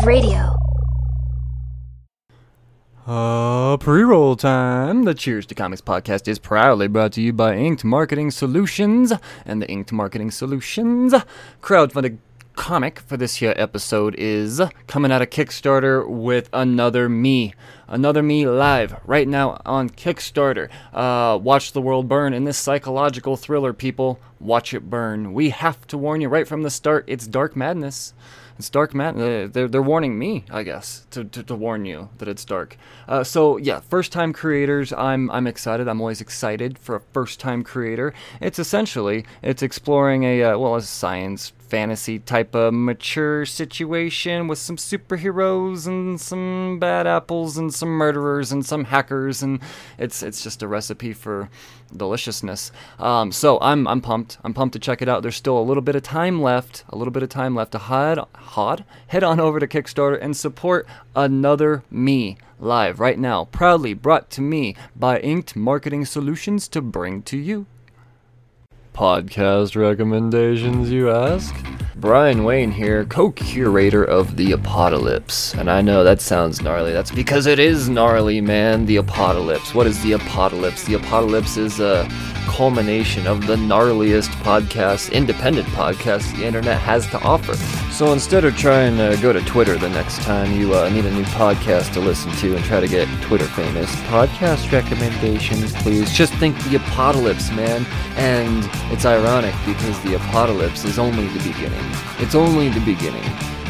Radio. Uh, pre-roll time. The Cheers to Comics podcast is proudly brought to you by Inked Marketing Solutions and the Inked Marketing Solutions crowdfunded comic for this here episode is coming out of Kickstarter with Another Me. Another Me live right now on Kickstarter. Uh, watch the world burn in this psychological thriller, people. Watch it burn. We have to warn you right from the start. It's dark madness. It's dark madness. They're, they're warning me, I guess, to, to, to warn you that it's dark. Uh, so yeah, first time creators. I'm I'm excited. I'm always excited for a first time creator. It's essentially it's exploring a uh, well a science fantasy type of mature situation with some superheroes and some bad apples and some murderers and some hackers and it's it's just a recipe for deliciousness. Um, so I'm I'm pumped. I'm pumped to check it out. There's still a little bit of time left. A little bit of time left to head hod head on over to Kickstarter and support another me live right now. Proudly brought to me by Inked Marketing Solutions to bring to you. Podcast recommendations, you ask? Brian Wayne here, co curator of The Apocalypse. And I know that sounds gnarly. That's because it is gnarly, man. The Apocalypse. What is The Apocalypse? The Apocalypse is a culmination of the gnarliest podcast, independent podcast the internet has to offer. So instead of trying to go to Twitter the next time you uh, need a new podcast to listen to and try to get Twitter famous, podcast recommendations, please. Just think The Apocalypse, man. And it's ironic because The Apocalypse is only the beginning. It's only the beginning.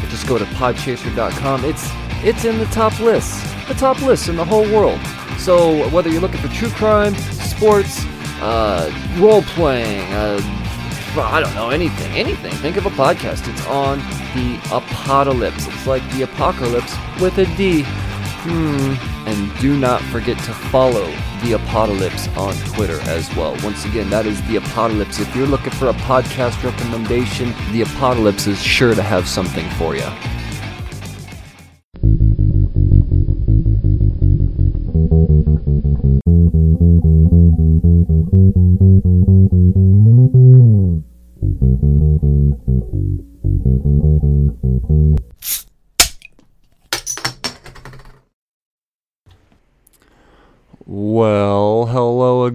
Just go to podchaser.com. It's it's in the top list, the top list in the whole world. So whether you're looking for true crime, sports, uh, role playing, uh, I don't know anything, anything. Think of a podcast. It's on the apocalypse. It's like the apocalypse with a D. Hmm. And do not forget to follow the apocalypse on Twitter as well. Once again, that is the apocalypse. If you're looking for a podcast recommendation, the apocalypse is sure to have something for you.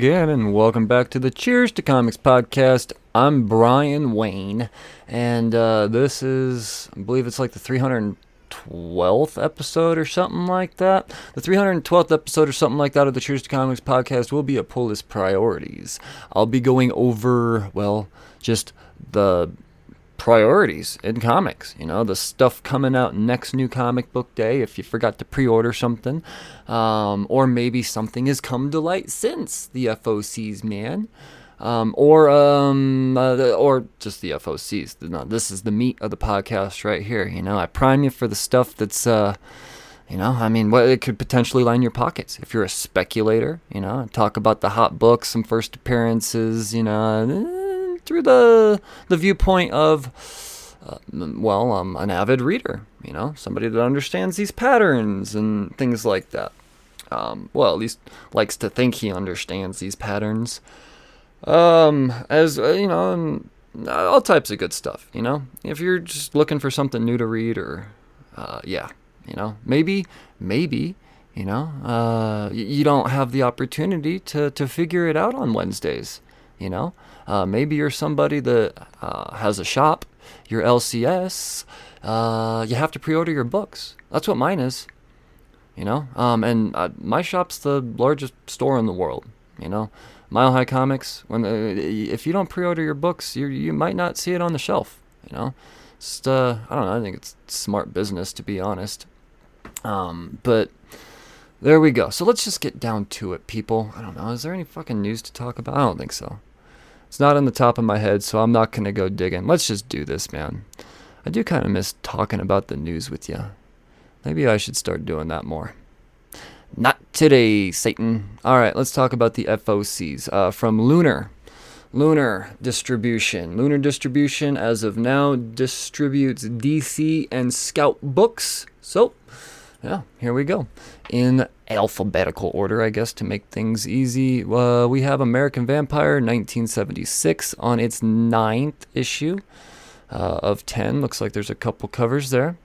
Again, and welcome back to the Cheers to Comics podcast. I'm Brian Wayne, and uh, this is, I believe it's like the 312th episode or something like that. The 312th episode or something like that of the Cheers to Comics podcast will be a pull list priorities. I'll be going over, well, just the priorities in comics. You know, the stuff coming out next new comic book day if you forgot to pre order something. Um, or maybe something has come to light since the FOCs, man. Um, or um, uh, the, or just the FOCs. No, this is the meat of the podcast right here. You know, I prime you for the stuff that's, uh, you know, I mean, what it could potentially line your pockets if you're a speculator. You know, talk about the hot books, some first appearances. You know, through the the viewpoint of, uh, well, um, an avid reader. You know, somebody that understands these patterns and things like that. Um, well, at least likes to think he understands these patterns. Um, as uh, you know, and all types of good stuff. You know, if you're just looking for something new to read, or uh, yeah, you know, maybe, maybe, you know, uh, you don't have the opportunity to to figure it out on Wednesdays. You know, uh, maybe you're somebody that uh, has a shop, your LCS. Uh, you have to pre-order your books. That's what mine is you know. Um, and uh, my shop's the largest store in the world, you know. Mile High Comics. When the, if you don't pre-order your books, you you might not see it on the shelf, you know. Just uh, I don't know. I think it's smart business to be honest. Um, but there we go. So let's just get down to it, people. I don't know. Is there any fucking news to talk about? I don't think so. It's not on the top of my head, so I'm not gonna go digging. Let's just do this, man. I do kind of miss talking about the news with you. Maybe I should start doing that more. Not today, Satan. All right, let's talk about the FOCs uh, from Lunar. Lunar Distribution. Lunar Distribution, as of now, distributes DC and Scout books. So, yeah, here we go. In alphabetical order, I guess, to make things easy, uh, we have American Vampire 1976 on its ninth issue uh, of 10. Looks like there's a couple covers there.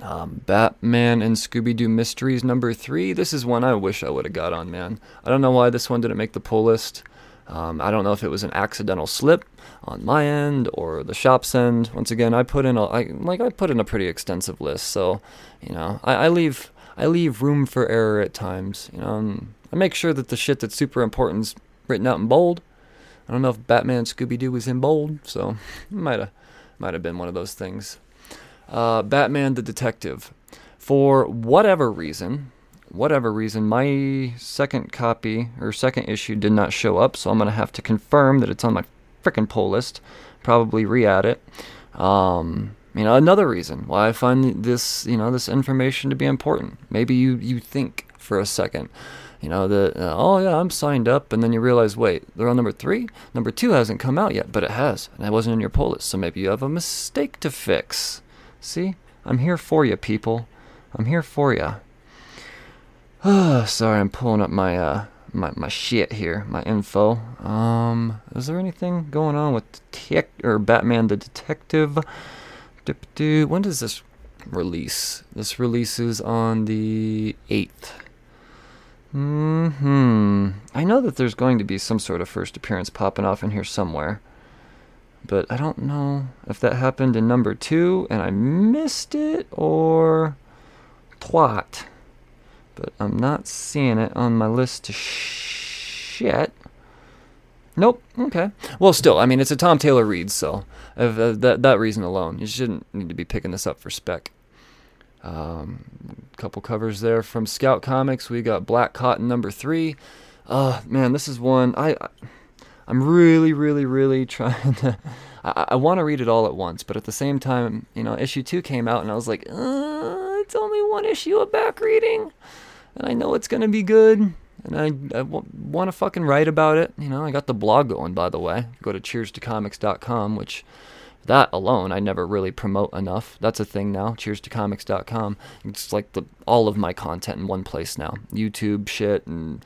Um, Batman and Scooby Doo Mysteries number three. This is one I wish I would have got on, man. I don't know why this one didn't make the pull list. Um, I don't know if it was an accidental slip on my end or the shop's end. Once again, I put in a I, like I put in a pretty extensive list, so you know I, I leave I leave room for error at times. You know, I make sure that the shit that's super important is written out in bold. I don't know if Batman Scooby Doo was in bold, so might have might have been one of those things. Uh, Batman the Detective. For whatever reason, whatever reason, my second copy or second issue did not show up, so I'm gonna have to confirm that it's on my freaking pull list. Probably re-add it. Um, you know, another reason why I find this, you know, this information to be important. Maybe you you think for a second, you know, that uh, oh yeah, I'm signed up, and then you realize, wait, they're on number three. Number two hasn't come out yet, but it has, and it wasn't in your pull list. So maybe you have a mistake to fix. See, I'm here for you, people. I'm here for you. Oh, Sorry, I'm pulling up my uh my my shit here, my info. Um, is there anything going on with tech or Batman the Detective? When does this release? This releases on the eighth. Hmm. I know that there's going to be some sort of first appearance popping off in here somewhere, but I don't know if that happened in number two and I missed it or twat but I'm not seeing it on my list to shit. Nope. Okay. Well, still, I mean, it's a Tom Taylor read, so if, uh, that that reason alone, you shouldn't need to be picking this up for spec. Um, couple covers there from Scout Comics. We got Black Cotton number three. Uh, man, this is one I, I I'm really, really, really trying to. I, I want to read it all at once, but at the same time, you know, issue two came out, and I was like, uh, it's only one issue of back reading and I know it's gonna be good, and I, I w- want to fucking write about it. You know, I got the blog going, by the way. Go to cheers2comics.com, which that alone I never really promote enough. That's a thing now. Cheers2comics.com. It's like the all of my content in one place now. YouTube shit, and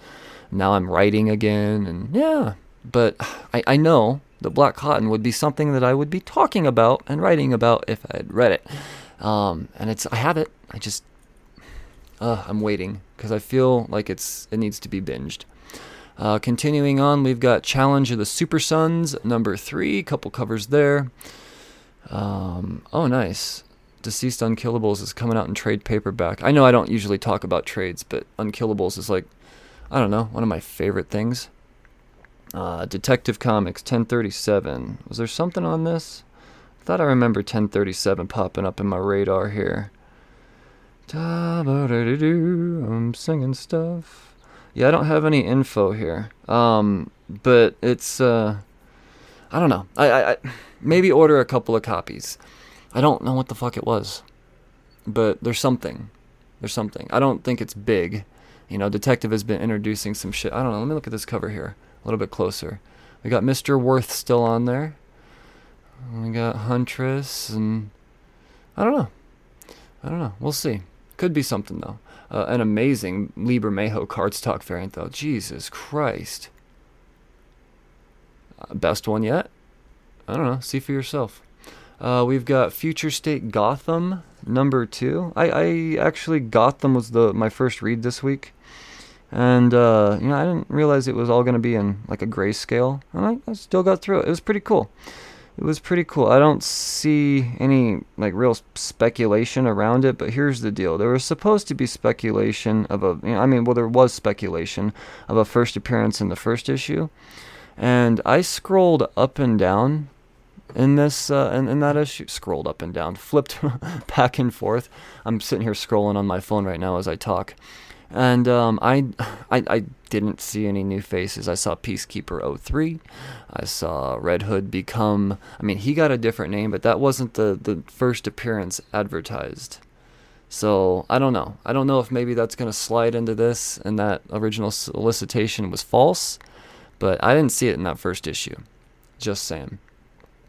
now I'm writing again, and yeah. But I, I know the Black Cotton would be something that I would be talking about and writing about if I had read it. Um, and it's I have it. I just uh, I'm waiting because I feel like it's it needs to be binged. Uh, continuing on, we've got Challenge of the Super Sons number three, couple covers there. Um, oh, nice. DCeased Unkillables is coming out in trade paperback. I know I don't usually talk about trades, but Unkillables is like, I don't know, one of my favorite things. Uh, Detective Comics 1037. Was there something on this? I thought I remember 1037 popping up in my radar here. I'm singing stuff. Yeah, I don't have any info here. Um, but it's uh, I don't know. I, I, I maybe order a couple of copies. I don't know what the fuck it was, but there's something. There's something. I don't think it's big. You know, Detective has been introducing some shit. I don't know. Let me look at this cover here a little bit closer. We got Mr. Worth still on there. We got Huntress and I don't know. I don't know. We'll see. Could be something though. Uh, an amazing Lee Bermejo cardstock variant though. Jesus Christ. Uh, best one yet? I don't know. See for yourself. Uh, we've got Future State Gotham number two. I, I actually Gotham was the my first read this week, and uh, you know I didn't realize it was all going to be in like a grayscale, and I, I still got through it. It was pretty cool it was pretty cool. I don't see any like real speculation around it, but here's the deal: there was supposed to be speculation of a, you know, I mean, well, there was speculation of a first appearance in the first issue, and I scrolled up and down in this uh, in, in that issue, scrolled up and down, flipped back and forth. I'm sitting here scrolling on my phone right now as I talk, and um, I, I, I didn't see any new faces. I saw Peacekeeper 03. I saw Red Hood become. I mean, he got a different name, but that wasn't the the first appearance advertised. So I don't know. I don't know if maybe that's gonna slide into this, and that original solicitation was false. But I didn't see it in that first issue. Just saying.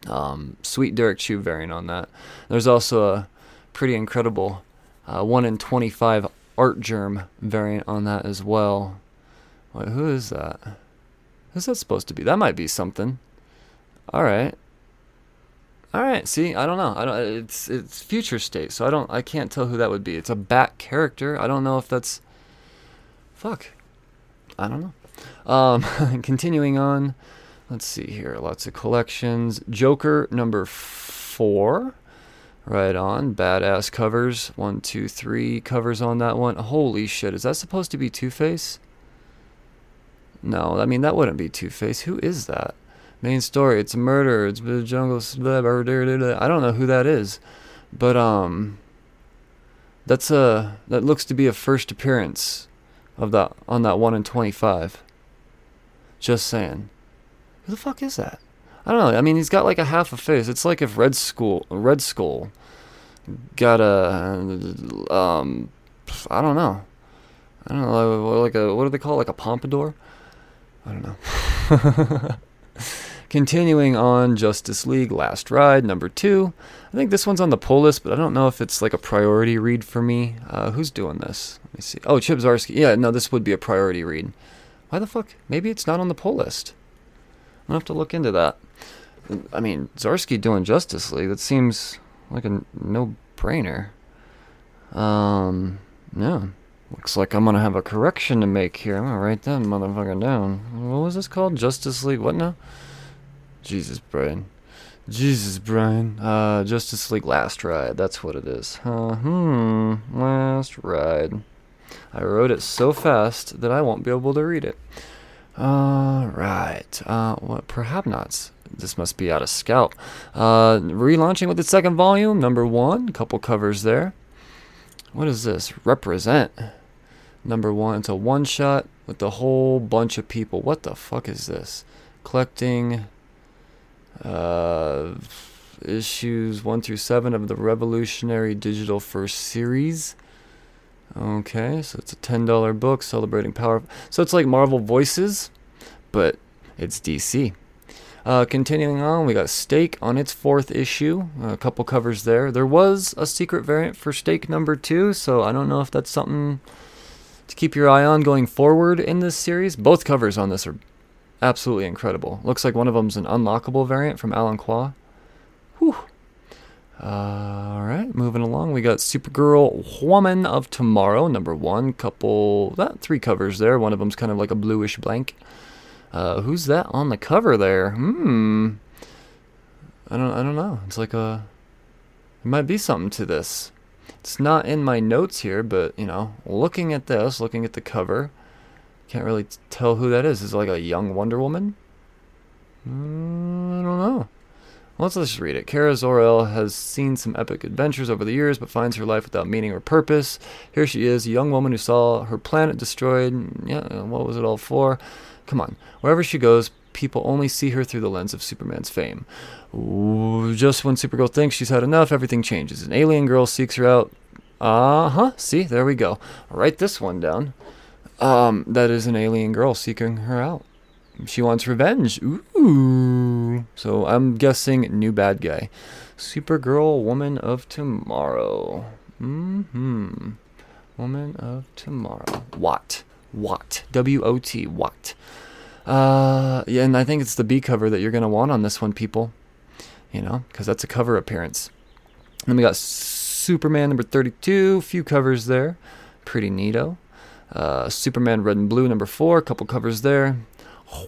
Um, sweet Derrick Chew variant on that. There's also a pretty incredible uh, 1 in 25 Artgerm variant on that as well. Wait, who is that? Who's that supposed to be? That might be something. Alright. All right. See, I don't know. I don't. It's it's future state, so I don't. I can't tell who that would be. It's a bat character. I don't know if that's. Fuck. I don't know. Um, continuing on. Let's see here. Lots of collections. Joker number four. Right on. Badass covers. One, two, three covers on that one. Holy shit. Is that supposed to be Two Face? No, I mean, that wouldn't be Two Face. Who is that? Main story. It's a murder. It's the jungle. Blah, blah, blah, I don't know who that is. But, um. That's a. That looks to be a first appearance of that on that 1 in 25. Just saying. Who the fuck is that? I don't know. I mean, he's got like a half a face. It's like if Red Skull, Red Skull, got a, um, I don't know. I don't know, like a what do they call it? like a pompadour? I don't know. Continuing on Justice League Last Ride number two. I think this one's on the pull list, but I don't know if it's like a priority read for me. Uh, who's doing this? Let me see. Oh, Chip Zdarsky. Yeah, no, this would be a priority read. Why the fuck? Maybe it's not on the pull list. I'll have to look into that. I mean, Zdarsky doing Justice League, that seems like a no brainer. Um, yeah. Looks like I'm gonna have a correction to make here. I'm gonna write that motherfucker down. What was this called? Justice League? What now? Jesus, Brian. Jesus, Brian. Uh, Justice League Last Ride. That's what it is. Uh, hmm. Last Ride. I wrote it so fast that I won't be able to read it. All right. Uh, what? Perhaps not. This must be out of Scout. Uh, relaunching with the second volume, number one. Couple covers there. What is this? Represent. Number one. It's a one shot with a whole bunch of people. What the fuck is this? Collecting uh, issues one through seven of the Revolutionary Digital First Series. Okay, so it's a $10 book celebrating power. So it's like Marvel Voices, but it's DC. Uh, continuing on, we got Stake on its fourth issue. A couple covers there. There was a secret variant for Stake number two, so I don't know if that's something to keep your eye on going forward in this series. Both covers on this are absolutely incredible. Looks like one of them's an unlockable variant from Alan Quah. Whew. All right, moving along. We got Supergirl Woman of Tomorrow, number one. Couple, that three covers there. One of them's kind of like a bluish blank. Uh, who's that on the cover there? Hmm. I don't. I don't know. It's like a. It might be something to this. It's not in my notes here, but you know, looking at this, looking at the cover, can't really tell who that is. Is it like a young Wonder Woman? Mm, I don't know. Let's just read it. Kara Zor-El has seen some epic adventures over the years, but finds her life without meaning or purpose. Here she is, a young woman who saw her planet destroyed. Yeah, what was it all for? Come on. Wherever she goes, people only see her through the lens of Superman's fame. Just when Supergirl thinks she's had enough, everything changes. An alien girl seeks her out. Uh huh. See, there we go. I'll write this one down. Um, that is an alien girl seeking her out. She wants revenge. Ooh. So I'm guessing new bad guy. Supergirl, Woman of Tomorrow. Hmm. Woman of Tomorrow. What? What? W O T. What? Uh, yeah, and I think it's the B cover that you're gonna want on this one, people. You know, because that's a cover appearance. then we got Superman number 32. Few covers there. Pretty neato. Uh, Superman Red and Blue number four. Couple covers there.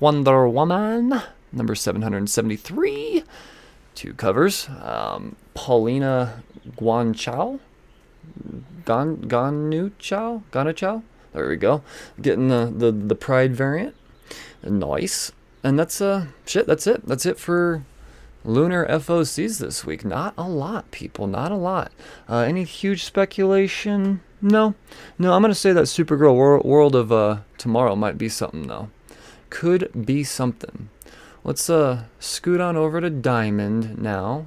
Wonder Woman, number 773. Two covers. Um, Paulina Guanchow. Gan Ganu Chow? Ganu Chow? There we go. Getting the, the, the Pride variant. Nice. And that's uh shit, that's it. That's it for lunar FOCs this week. Not a lot, people. Not a lot. Uh, any huge speculation? No. No, I'm gonna say that Supergirl Wor- World of uh, Tomorrow might be something though could be something. Let's uh scoot on over to Diamond now,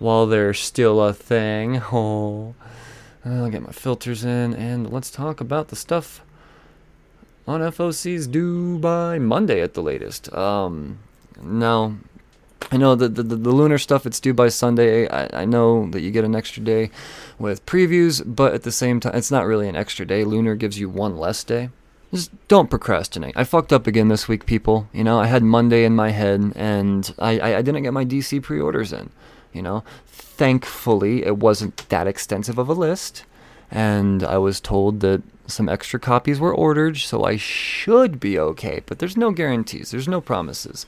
while they're still a thing. Oh, I'll get my filters in, and let's talk about the stuff on FOC's due by Monday at the latest. Um, now I know the, the, the, lunar stuff it's due by Sunday. I, I know that you get an extra day with previews, but at the same time, it's not really an extra day. Lunar gives you one less day just don't procrastinate. I fucked up again this week, people. You know, I had Monday in my head, and I, I, I didn't get my DC pre-orders in. You know, thankfully, it wasn't that extensive of a list. And I was told that some extra copies were ordered, so I should be okay. But there's no guarantees, there's no promises.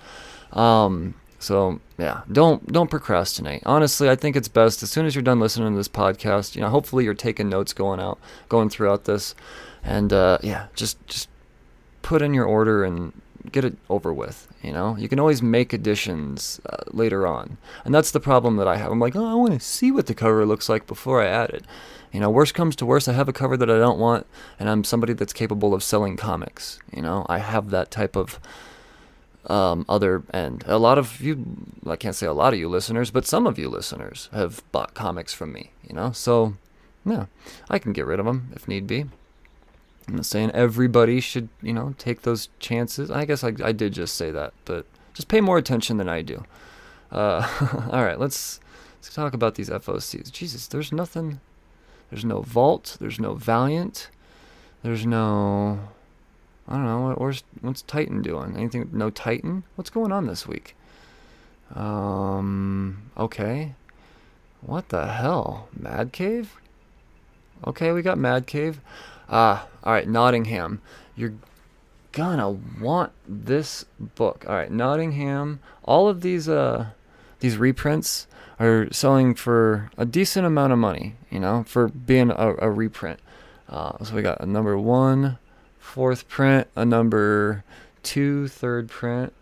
Um, so yeah, don't don't procrastinate. Honestly, I think it's best as soon as you're done listening to this podcast. You know, hopefully you're taking notes going out, going throughout this, and uh, yeah, just just put in your order and get it over with. You know, you can always make additions uh, later on, and that's the problem that I have. I'm like, oh, I want to see what the cover looks like before I add it. You know, worst comes to worst, I have a cover that I don't want, and I'm somebody that's capable of selling comics. You know, I have that type of um, other end. A lot of you, I can't say a lot of you listeners, but some of you listeners have bought comics from me. You know, so yeah, I can get rid of them if need be. I'm not saying everybody should, you know, take those chances. I guess I, I did just say that, but just pay more attention than I do. Uh, all right, let's let's talk about these FOCs. Jesus, there's nothing. There's no Vault. There's no Valiant. There's no. I don't know. Where's what's Titan doing? Anything? No Titan. What's going on this week? Um. Okay. What the hell? Mad Cave. Okay, we got Mad Cave. Ah, all right, Nottingham. You're gonna want this book. All right, Nottingham. All of these uh these reprints are selling for a decent amount of money, you know, for being a, a reprint. Uh, so we got a number one, fourth print, a number two, third print,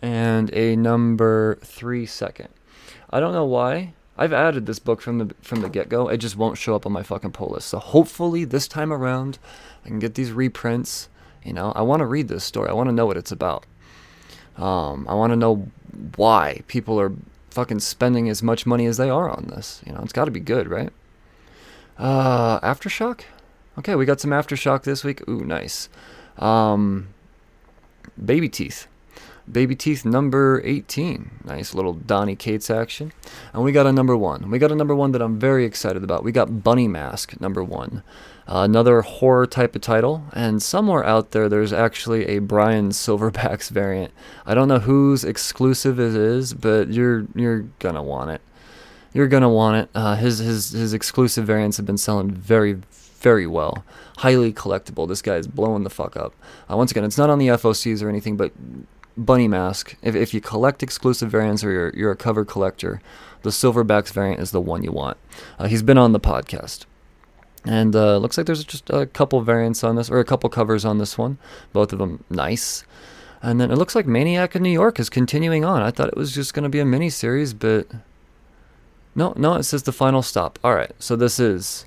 and a number three, second. I don't know why. I've added this book from the from the get go. It just won't show up on my fucking pull list. So hopefully this time around, I can get these reprints. You know, I want to read this story. I want to know what it's about. Um, I want to know why people are fucking spending as much money as they are on this. You know, it's got to be good, right? Uh, aftershock. Okay, we got some aftershock this week. Ooh, nice. Um, baby teeth. Baby Teeth number 18. Nice little Donny Cates action. And we got a number one. We got a number one that I'm very excited about. We got Bunny Mask number one. Uh, another horror type of title. And somewhere out there, there's actually a Brian Silverbax variant. I don't know whose exclusive it is, but you're you're gonna want it. You're gonna want it. Uh, his his his exclusive variants have been selling very very well. Highly collectible. This guy is blowing the fuck up. Uh, once again, it's not on the FOCs or anything, but Bunny Mask, if, if you collect exclusive variants or you're, you're a cover collector, the Silverbax variant is the one you want. Uh, he's been on the podcast. And uh, looks like there's just a couple variants on this, or a couple covers on this one. Both of them nice. And then it looks like Maniac in New York is continuing on. I thought it was just going to be a mini series, but no, no, it says the final stop. All right, so this is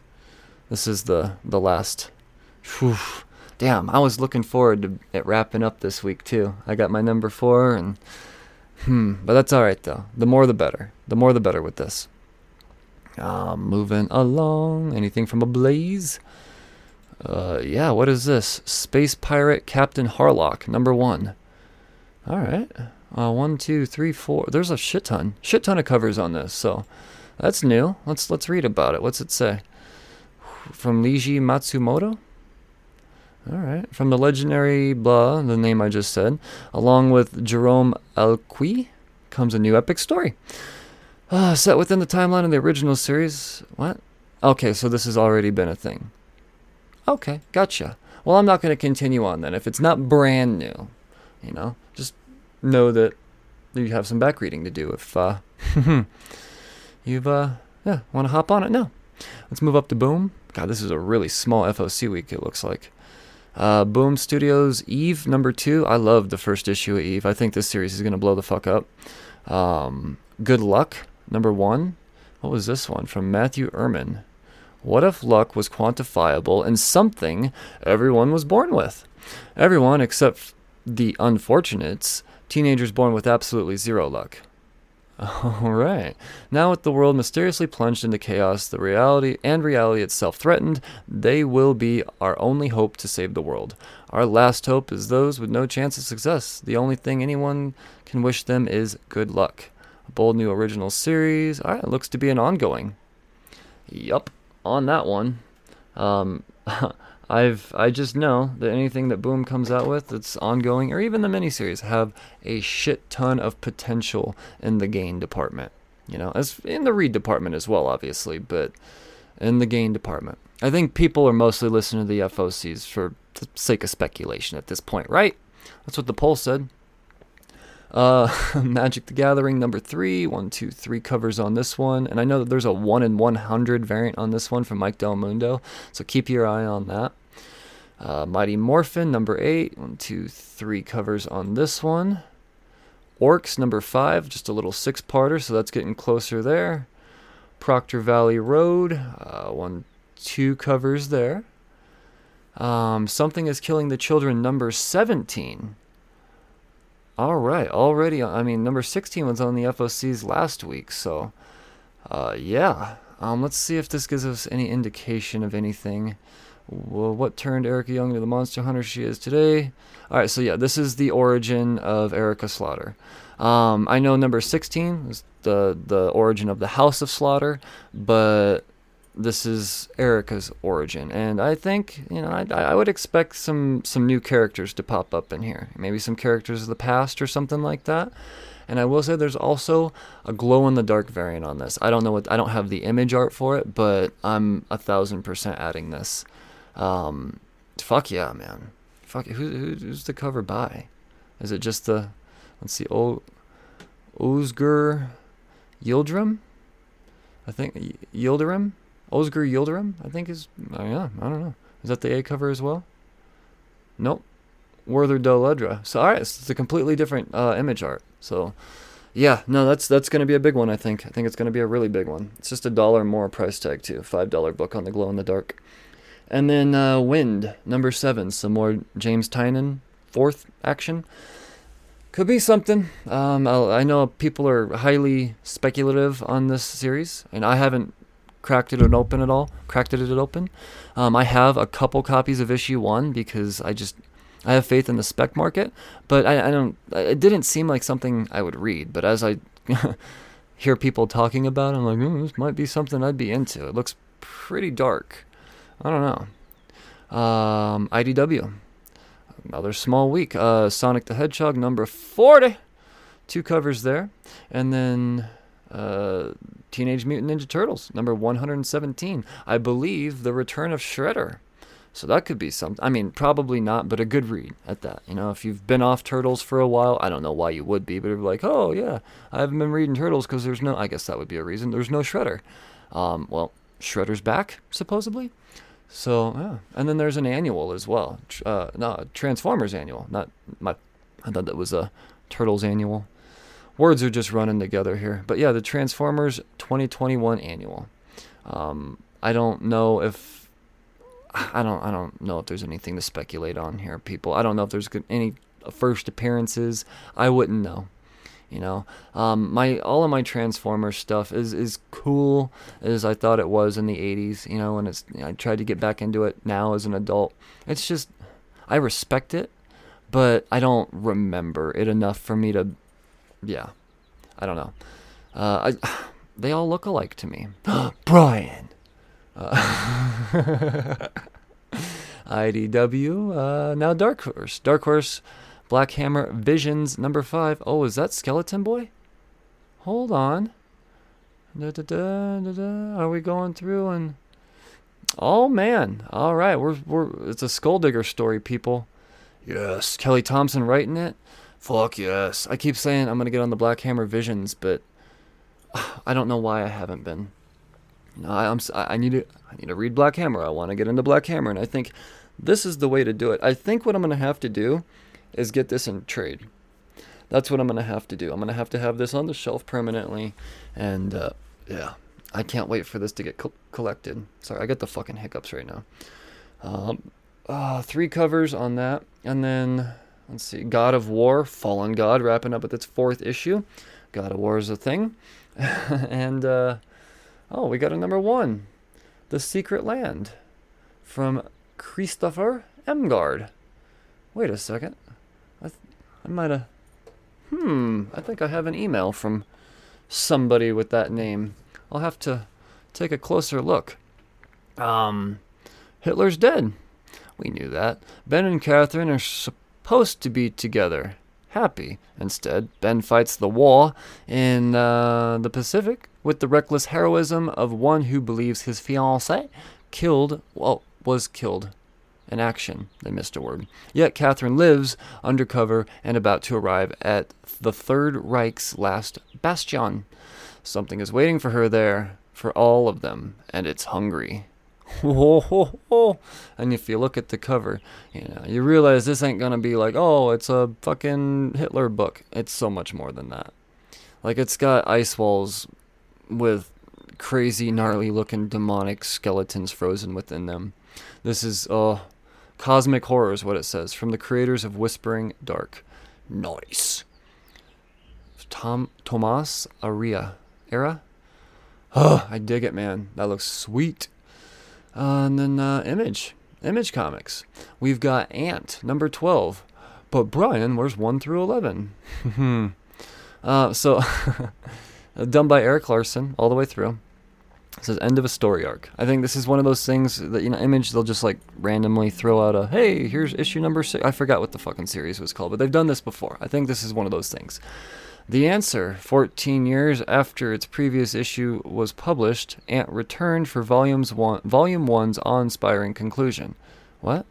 this is the the last. Whew, damn, I was looking forward to it wrapping up this week too. I got my number four, and hmm, but that's all right though. The more the better. The more the better with this. Um, moving along. Anything from Ablaze? Uh, yeah. What is this? Space Pirate Captain Harlock, number one. All right. Uh, one, two, three, four. There's a shit ton, shit ton of covers on this. So that's new. Let's let's read about it. What's it say? From Leiji Matsumoto. All right. From the legendary blah, the name I just said, along with Jerome Alqui, comes a new epic story. Uh, set within the timeline of the original series. What? Okay, so this has already been a thing. Okay, gotcha. Well, I'm not going to continue on then. If it's not brand new, you know, just know that you have some back reading to do. If uh, you've uh, yeah, want to hop on it now. Let's move up to Boom. God, this is a really small FOC week. It looks like. Uh, Boom Studios Eve number two. I love the first issue of Eve. I think this series is gonna blow the fuck up. Um, Good Luck number one. What was this one from Matthew Erman? What if luck was quantifiable and something everyone was born with? Everyone except the unfortunates, teenagers born with absolutely zero luck. All right. Now, with the world mysteriously plunged into chaos, the reality and reality itself threatened, they will be our only hope to save the world. Our last hope is those with no chance of success. The only thing anyone can wish them is good luck. A bold new original series. All right, looks to be an ongoing. Yup, on that one. Um, I've I just know that anything that Boom comes out with that's ongoing or even the miniseries have a shit ton of potential in the game department. You know, as in the read department as well, obviously, but in the gain department. I think people are mostly listening to the FOCs for the sake of speculation at this point, right? That's what the poll said. Uh, Magic the Gathering number three, one, two, three covers on this one, and I know that there's a one in 100 variant on this one from Mike Del Mundo, so keep your eye on that. Uh, Mighty Morphin number eight, one, two, three covers on this one. Orcs number five, just a little six-parter, so that's getting closer there. Proctor Valley Road, uh, one, two covers there. Um, Something is Killing the Children number 17. All right, already. I mean, number 16 was on the FOCs last week, so uh, yeah. Um, let's see if this gives us any indication of anything. Well, what turned Erica Young into the monster hunter she is today? All right, so yeah, this is the origin of Erica Slaughter. Um, I know number 16 is the the origin of the House of Slaughter, but this is Erica's origin, and I think you know I, I would expect some some new characters to pop up in here. Maybe some characters of the past or something like that. And I will say there's also a glow in the dark variant on this. I don't know what I don't have the image art for it, but I'm a thousand percent adding this. Um, fuck yeah, man. Fuck who, who's the cover by? Is it just the let's see, o, Osgur Yildirim? I think Yildirim? Osgur Yildirim, I think is. Oh yeah, I don't know. Is that the A cover as well? Nope. Werther Dell'Edera. So all right, it's a completely different uh, image art. So yeah, no, that's that's gonna be a big one. I think. I think it's gonna be a really big one. It's just a dollar more price tag too. Five dollar book on the glow in the dark. And then uh, Wynd number seven, some more James Tynion fourth action. Could be something. Um, I know people are highly speculative on this series, and I haven't cracked it open at all. Cracked it open. Um, I have a couple copies of issue one because I just I have faith in the spec market, but I, I don't. It didn't seem like something I would read. But as I hear people talking about, it, I'm like, mm, this might be something I'd be into. It looks pretty dark. I don't know. Um, IDW, another small week. Uh, Sonic the Hedgehog number forty, two covers there, and then uh, Teenage Mutant Ninja Turtles, number 117. I believe the return of Shredder. So that could be something. I mean, probably not, but a good read at that. You know, if you've been off Turtles for a while, I don't know why you would be, but you're like, oh, yeah, I haven't been reading Turtles because there's no, I guess that would be a reason. There's no Shredder. Um, well, Shredder's back, supposedly. So, yeah. And then there's an annual as well. Uh, no, Transformers annual. Not my, I thought that was a Turtles annual words are just running together here. But yeah, the Transformers 2021 annual. Um, I don't know if I don't I don't know if there's anything to speculate on here, people. I don't know if there's any first appearances. I wouldn't know. You know, um, my all of my Transformers stuff is is cool as I thought it was in the '80s. You know, and it's I tried to get back into it now as an adult. It's just I respect it, but I don't remember it enough for me to yeah, I don't know. Uh, I, they all look alike to me. Brian. Uh, IDW. Uh, now Dark Horse. Dark Horse. Black Hammer Visions number five. Oh, is that Skeleton Boy? Hold on. Da, da, da. Are we going through and? Oh man! All right, we're we're. It's a Skulldigger story, people. Yes, Kelly Thompson writing it. Fuck yes. I keep saying I'm gonna get on the Black Hammer Visions, but I don't know why I haven't been. You know, I, am I need to I need to read Black Hammer. I want to get into Black Hammer, and I think this is the way to do it. I think what I'm gonna have to do is get this in trade. That's what I'm gonna have to do. I'm gonna have to have this on the shelf permanently, and uh, yeah, I can't wait for this to get co- collected. Sorry, I got the fucking hiccups right now. Um, uh, three covers on that, and then Let's see. God of War, Fallen God, wrapping up with its fourth issue. God of War is a thing. and, uh, oh, we got a number one The Secret Land from Christofer Emgård. Wait a second. I, th- I might have. Hmm, I think I have an email from somebody with that name. I'll have to take a closer look. Um, Hitler's dead. We knew that. Ben and Catherine are supposed to be together. happy. Instead, Ben fights the war in uh, the Pacific with the reckless heroism of one who believes his fiancée killed, well, was killed in action. They missed a word. Yet Catherine lives undercover and about to arrive at the Third Reich's last bastion. Something is waiting for her there, for all of them, and it's hungry. and if you look at the cover, you know, you realize this ain't gonna be like, oh, it's a fucking Hitler book. It's so much more than that. Like it's got ice walls with crazy, gnarly looking demonic skeletons frozen within them. This is uh cosmic horror is what it says from the creators of Whispering Dark. Nice. Tom Tomas Aria. Era? Oh, I dig it, man. That looks sweet. Uh, and then uh, Image. Image Comics. We've got Ant, number 12. But Brian, where's 1 through 11? Hmm. uh, so, done by Erik Larsen all the way through. It says end of a story arc. I think this is one of those things that you know, Image they'll just like randomly throw out a hey, here's issue number six. I forgot what the fucking series was called, but they've done this before. I think this is one of those things. The answer, 14 years after its previous issue was published, Ant returned for volumes one, Volume 1's awe-inspiring conclusion. What?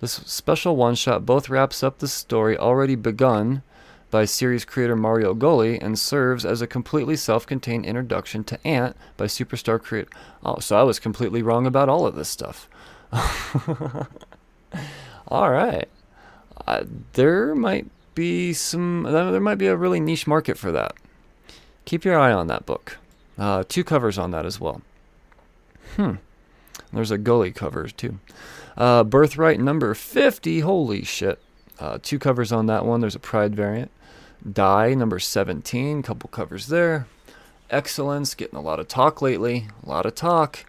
This special one-shot both wraps up the story already begun by series creator Mario Gully and serves as a completely self-contained introduction to Ant by superstar creator. Oh, so I was completely wrong about all of this stuff. all right. Uh, there might be some. There might be a really niche market for that. Keep your eye on that book. Uh, two covers on that as well. Hmm. There's a Gully cover too. Uh, Birthright number 50. Holy shit. Uh, two covers on that one. There's a Pride variant. Die number 17. Couple covers there. Excellence. Getting a lot of talk lately. A lot of talk.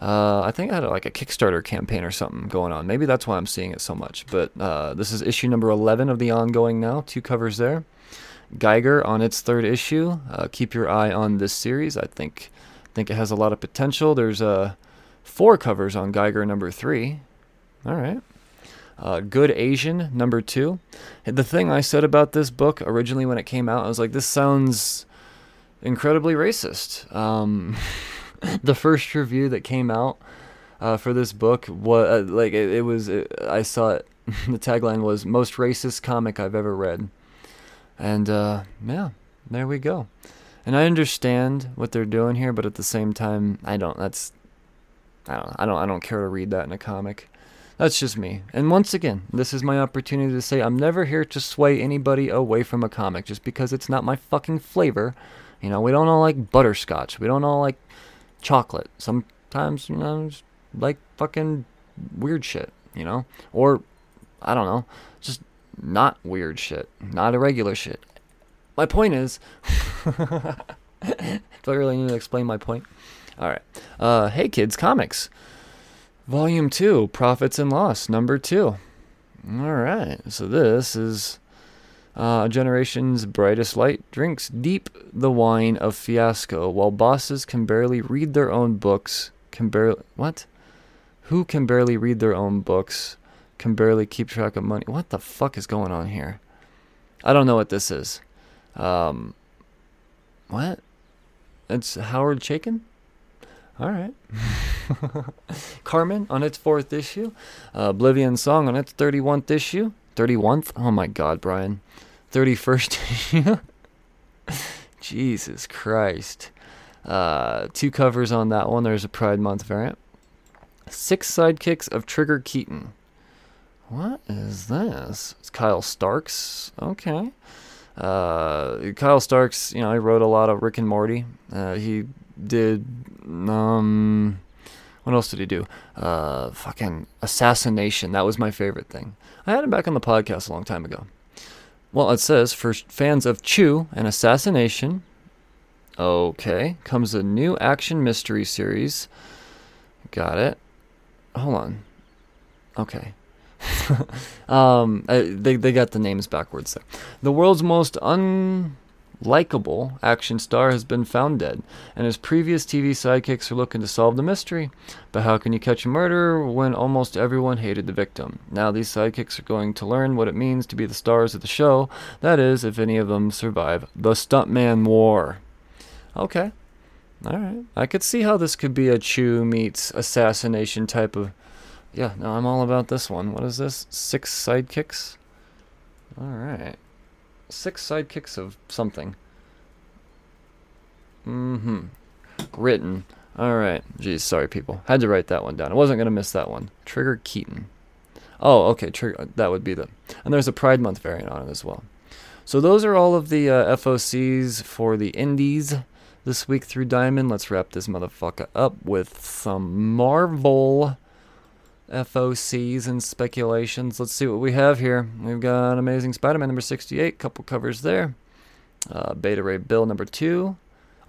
Uh, I think I had like a Kickstarter campaign or something going on. Maybe that's why I'm seeing it so much. But uh, this is issue number 11 of the ongoing now. Two covers there. Geiger on its third issue. Uh, keep your eye on this series. I think think it has a lot of potential. There's uh, four covers on Geiger number three. All right. Uh, Good Asian number two. The thing I said about this book originally when it came out, I was like, this sounds incredibly racist. Um, the first review that came out uh, for this book was uh, like it, it was. It, I saw it. the tagline was "most racist comic I've ever read," and uh, yeah, there we go. And I understand what they're doing here, but at the same time, I don't. That's I don't. I don't. I don't care to read that in a comic. That's just me. And once again, this is my opportunity to say I'm never here to sway anybody away from a comic just because it's not my fucking flavor. You know, we don't all like butterscotch. We don't all like chocolate. Sometimes, you know, like fucking weird shit, you know? Or, I don't know, just not weird shit, not irregular shit. My point is, do I really need to explain my point? All right. Uh, hey kids, comics. Volume 2, Profits and Loss, number 2. All right. So this is uh, generation's brightest light drinks deep the wine of fiasco, while bosses can barely read their own books. Can barely what? Who can barely read their own books? Can barely keep track of money. What the fuck is going on here? I don't know what this is. Um, what? It's Howard Chaykin. All right. Karmen on its fourth issue. Uh, Oblivion Song on its 31st issue. 31st? Oh my god, Brian. 31st Jesus Christ. Uh, two covers on that one. There's a Pride Month variant. Six sidekicks of Trigger Keaton. What is this? It's Kyle Starks. Okay. Uh, Kyle Starks, you know, he wrote a lot of Rick and Morty. Uh, he did, um, what else did he do? Uh, fucking Assassination. That was my favorite thing. I had him back on the podcast a long time ago. Well, it says for fans of Chew and Assassination. Okay, comes a new action mystery series. Got it. Hold on. Okay. um, I, they they got the names backwards there. The world's most un likable action star has been found dead, and his previous TV sidekicks are looking to solve the mystery. But how can you catch a murderer when almost everyone hated the victim? Now these sidekicks are going to learn what it means to be the stars of the show. That is, if any of them survive the Stuntman War. Okay. All right. I could see how this could be a Chew meets assassination type of. Yeah, no, I'm all about this one. What is this? Six sidekicks? All right. Six sidekicks of something. Mm hmm. Written. All right. Geez, sorry, people. Had to write that one down. I wasn't to miss that one. Trigger Keaton. Oh, okay. Trigger. That would be the. And there's a Pride Month variant on it as well. So those are all of the uh, FOCs for the indies this week through Diamond. Let's wrap this motherfucker up with some Marvel FOCs and speculations. Let's see what we have here. We've got Amazing Spider-Man number 68, couple covers there. Uh, Beta Ray Bill number 2.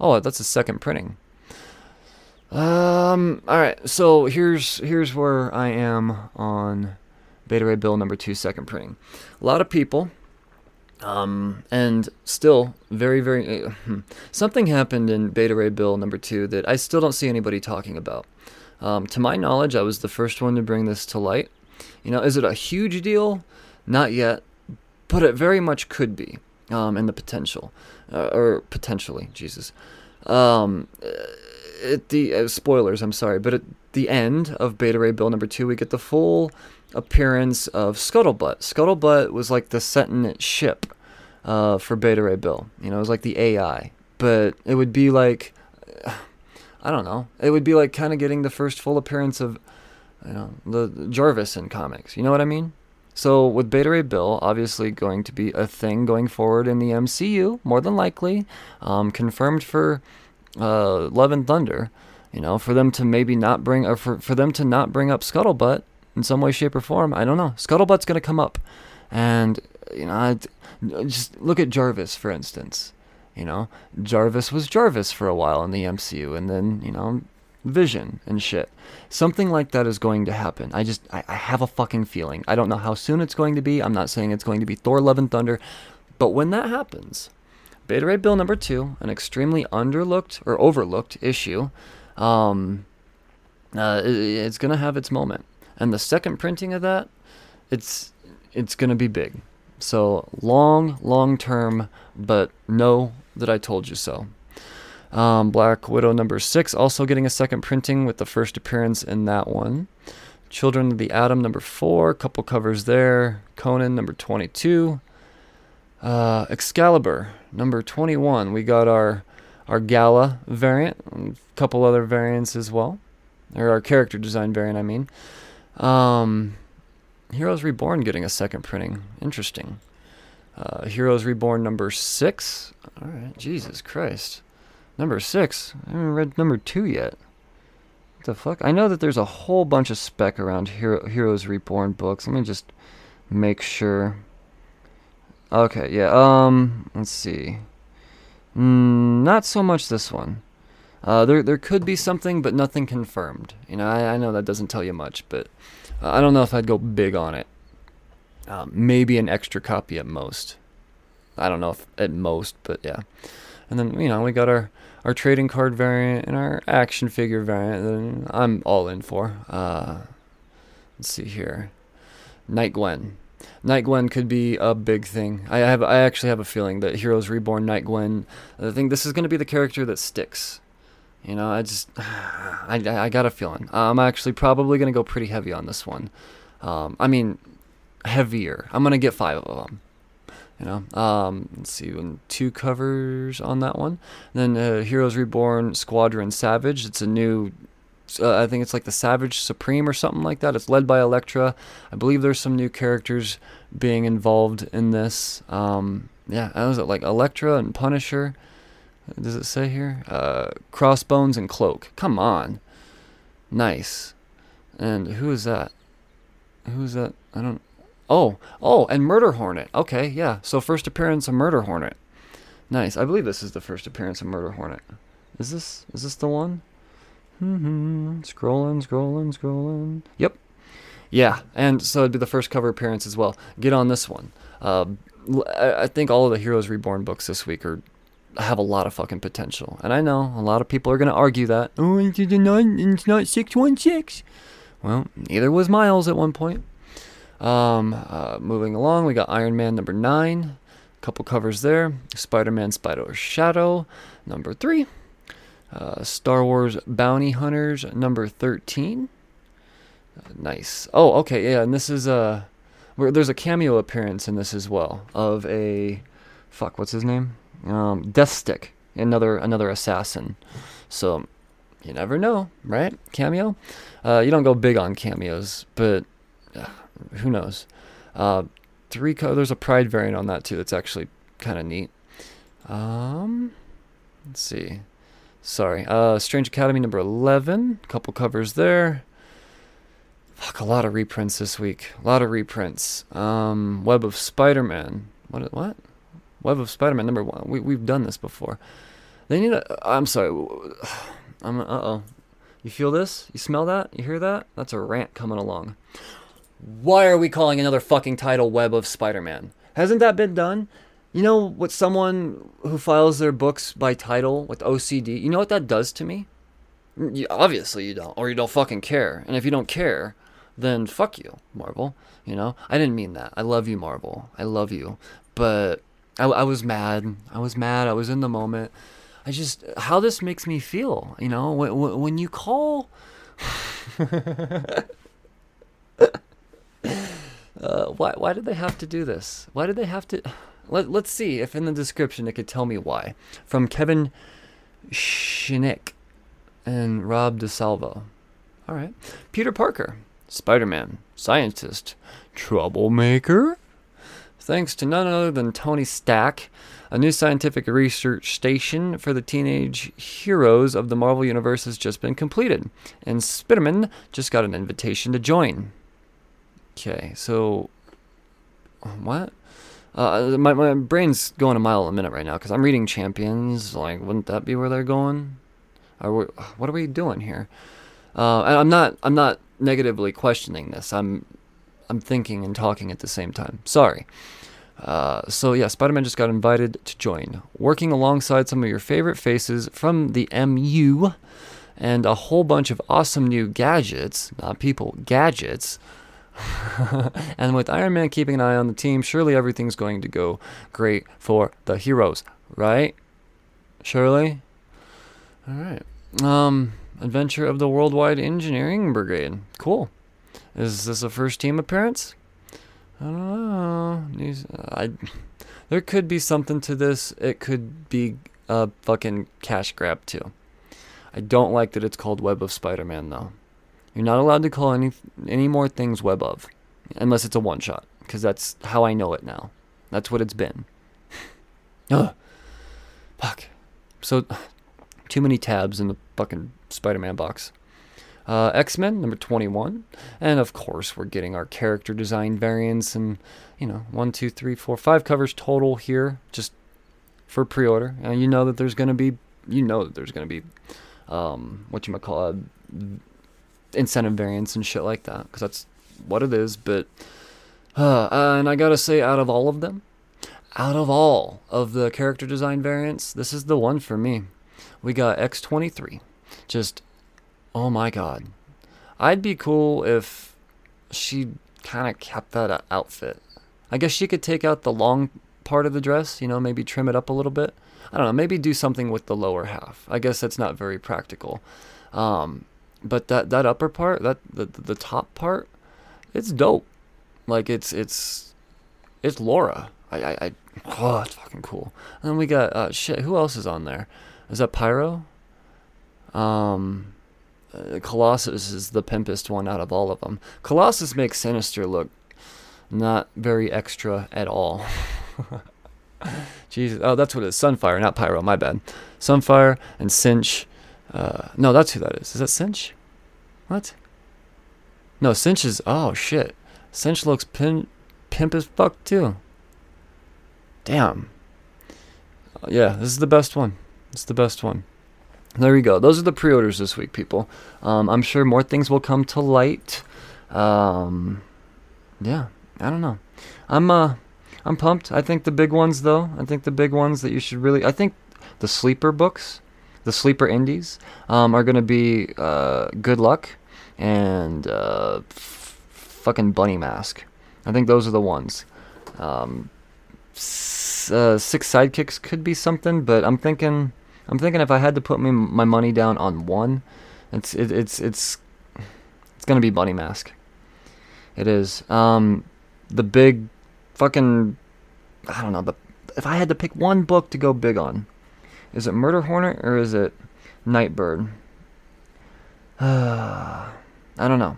Oh, that's a second printing. Um, all right. So here's here's where I am on Beta Ray Bill number 2 second printing. A lot of people um, and still, very, very. Uh, something happened in Beta Ray Bill number two that I still don't see anybody talking about. Um, to my knowledge, I was the first one to bring this to light. You know, is it a huge deal? Not yet, but it very much could be um, in the potential, uh, or potentially, Jesus. Um, at the uh, spoilers, I'm sorry, but at the end of Beta Ray Bill number two, we get the full appearance of Scuttlebutt. Scuttlebutt was like the sentient ship uh, for Beta Ray Bill. You know, it was like the AI, but it would be like I don't know. It would be like kind of getting the first full appearance of you know the Jarvis in comics. You know what I mean? So with Beta Ray Bill, obviously going to be a thing going forward in the MCU, more than likely, um, confirmed for uh, Love and Thunder. You know, for them to maybe not bring, or for, for them to not bring up Scuttlebutt, in some way, shape, or form. I don't know. Scuttlebutt's to come up. And, you know, I, just look at Jarvis, for instance. You know, Jarvis was Jarvis for a while in the MCU, and then, you know, Vision and shit. Something like that is going to happen. I just, I, I have a fucking feeling. I don't know how soon it's going to be. I'm not saying it's going to be Thor Love and Thunder. But when that happens, Beta Ray Bill number two, an extremely underlooked or overlooked issue, um, uh, it, it's going to have its moment and the second printing of that, it's it's gonna be big. So long, long term, but know that I told you so. Um, Black Widow number six also getting a second printing with the first appearance in that one. Children of the Atom number four, couple covers there. Conan number 22. Uh, Excalibur number 21. We got our our Gala variant, a couple other variants as well, or our character design variant, I mean. Um, Heroes Reborn getting a second printing. Interesting. Uh, Heroes Reborn number six. All right, Jesus Christ, number six. I haven't read number two yet. What the fuck? I know that there's a whole bunch of spec around Hero- Heroes Reborn books. Let me just make sure. Okay, yeah. Um, let's see. Mm, not so much this one. Uh, there there could be something, but nothing confirmed. You know, I, I know that doesn't tell you much, but uh, I don't know if I'd go big on it. Um, maybe an extra copy at most. I don't know if at most, but yeah. And then you know we got our our trading card variant and our action figure variant. That I'm all in for. Uh, let's see here, Night Gwen. Night Gwen could be a big thing. I have I actually have a feeling that Heroes Reborn Night Gwen. I think this is going to be the character that sticks. You know, I just, I, I got a feeling. I'm actually probably going to go pretty heavy on this one. Um, I mean, heavier. I'm to get five of them. You know, um, let's see, two covers on that one. And then uh, Heroes Reborn Squadron Savage. It's a new, uh, I think it's like the Savage Supreme or something like that. It's led by Elektra. I believe there's some new characters being involved in this. Um, yeah, I was like Elektra and Punisher does it say here? Uh, crossbones and cloak. Come on. Nice. And who is that? Who is that? I don't. Oh, oh, and Murder Hornet. Okay, yeah. So first appearance of Murder Hornet. Nice. I believe this is the first appearance of Murder Hornet. Is this? Is this the one? Mm-hmm. Scrolling, scrolling, scrolling. Yep. Yeah, and so it'd be the first cover appearance as well. Get on this one. Uh, I think all of the Heroes Reborn books this week are have a lot of fucking potential. And I know a lot of people are going to argue that. Oh, it's not, it's not 616. Well, neither was Miles at one point. Um, uh, moving along, we got Iron Man number 9. A couple covers there. Spider Man Spider Shadow number 3. Uh, Star Wars Bounty Hunters number 13. Uh, nice. Oh, okay, yeah, and this is a. Uh, there's a cameo appearance in this as well of a fuck what's his name um, Death Stick, another another assassin. So you never know, right? Cameo. Uh, you don't go big on cameos, but who knows? Uh, three. Co- there's a Pride variant on that too. It's actually kind of neat. Um, let's see. Sorry. Uh, Strange Academy number eleven. Couple covers there. Fuck, a lot of reprints this week. A lot of reprints. Um, Web of Spider-Man. What? What? Web of Spider-Man number one. We we've done this before. They need a. I'm sorry. I'm. Uh oh. You feel this? You smell that? You hear that? That's a rant coming along. Why are we calling another fucking title Web of Spider-Man? Hasn't that been done? You know what someone who files their books by title with OCD, you know what that does to me? Mm, you, obviously you don't, or you don't fucking care. And if you don't care, then fuck you, Marvel. You know, I didn't mean that. I love you, Marvel. I love you. But I, I was mad. I was mad. I was in the moment. I just how this makes me feel. You know, when when you call. uh, why why did they have to do this? Why did they have to? Let Let's see if in the description it could tell me why. From Kevin Shinick and Rob DeSalvo. All right, Peter Parker, Spider-Man, scientist, troublemaker thanks to none other than Tony Stark, a new scientific research station for the teenage heroes of the Marvel Universe has just been completed, and Spiderman just got an invitation to join. Okay, so. What? Uh, my, my brain's going a mile a minute right now because I'm reading Champions. Like, wouldn't that be where they're going? Are we, what are we doing here? Uh, I'm not. I'm not negatively questioning this. I'm I'm thinking and talking at the same time. Sorry. Uh, so yeah, Spider-Man just got invited to join, working alongside some of your favorite faces from the MU, and a whole bunch of awesome new gadgets, not people, gadgets. and with Iron Man keeping an eye on the team, surely everything's going to go great for the heroes, right? Surely. All right. Um, Adventure of the Worldwide Engineering Brigade. Cool. Is this a first team appearance? I don't know. I, there could be something to this. It could be a fucking cash grab too. I don't like that it's called Web of Spider-Man though. You're not allowed to call any any more things Web of, unless it's a one shot, because that's how I know it now. That's what it's been. Ugh. Fuck. So, too many tabs in the fucking Spider-Man box. Uh, X Men number 21. And of course, we're getting our character design variants and, you know, one, two, three, four, five covers total here just for pre order. And you know that there's going to be, you know that there's going to be, um, what you might call a incentive variants and shit like that because that's what it is. But, uh, and I gotta say, out of all of them, out of all of the character design variants, this is the one for me. We got X23. Just Oh my god. I'd be cool if she kind of kept that outfit. I guess she could take out the long part of the dress, you know, maybe trim it up a little bit. I don't know, maybe do something with the lower half. I guess that's not very practical. Um, but that that upper part, that the the top part, it's dope. Like it's it's it's Laura. I I, I oh, it's fucking cool. And then we got uh, shit. Who else is on there? Is that Pyro? Um, uh, Colossus is the pimpest one out of all of them. Colossus makes Sinister look not very extra at all. Jesus. Oh, that's what it is. Sunfire, not Pyro. My bad. Sunfire and Synch. Uh, no, that's who that is. Is that Synch? What? No, Synch is. Oh, shit. Synch looks pin, pimp as fuck, too. Damn. Uh, yeah, this is the best one. It's the best one there we go. Those are the pre-orders this week, people. Um, I'm sure more things will come to light. Um, yeah, I don't know. I'm uh, I'm pumped. I think the big ones, though. I think the big ones that you should really. I think the sleeper books, the sleeper indies, um, are gonna be uh, Good Luck and uh, f- fucking Bunny Mask. I think those are the ones. Um, s- uh, Six Sidekicks could be something, but I'm thinking, I'm thinking if I had to put me, my money down on one, it's it, it's it's it's gonna be Bunny Mask. It is. Um, the big, fucking, I don't know. The if I had to pick one book to go big on, is it Murder Hornet or is it Nightbird? I don't know.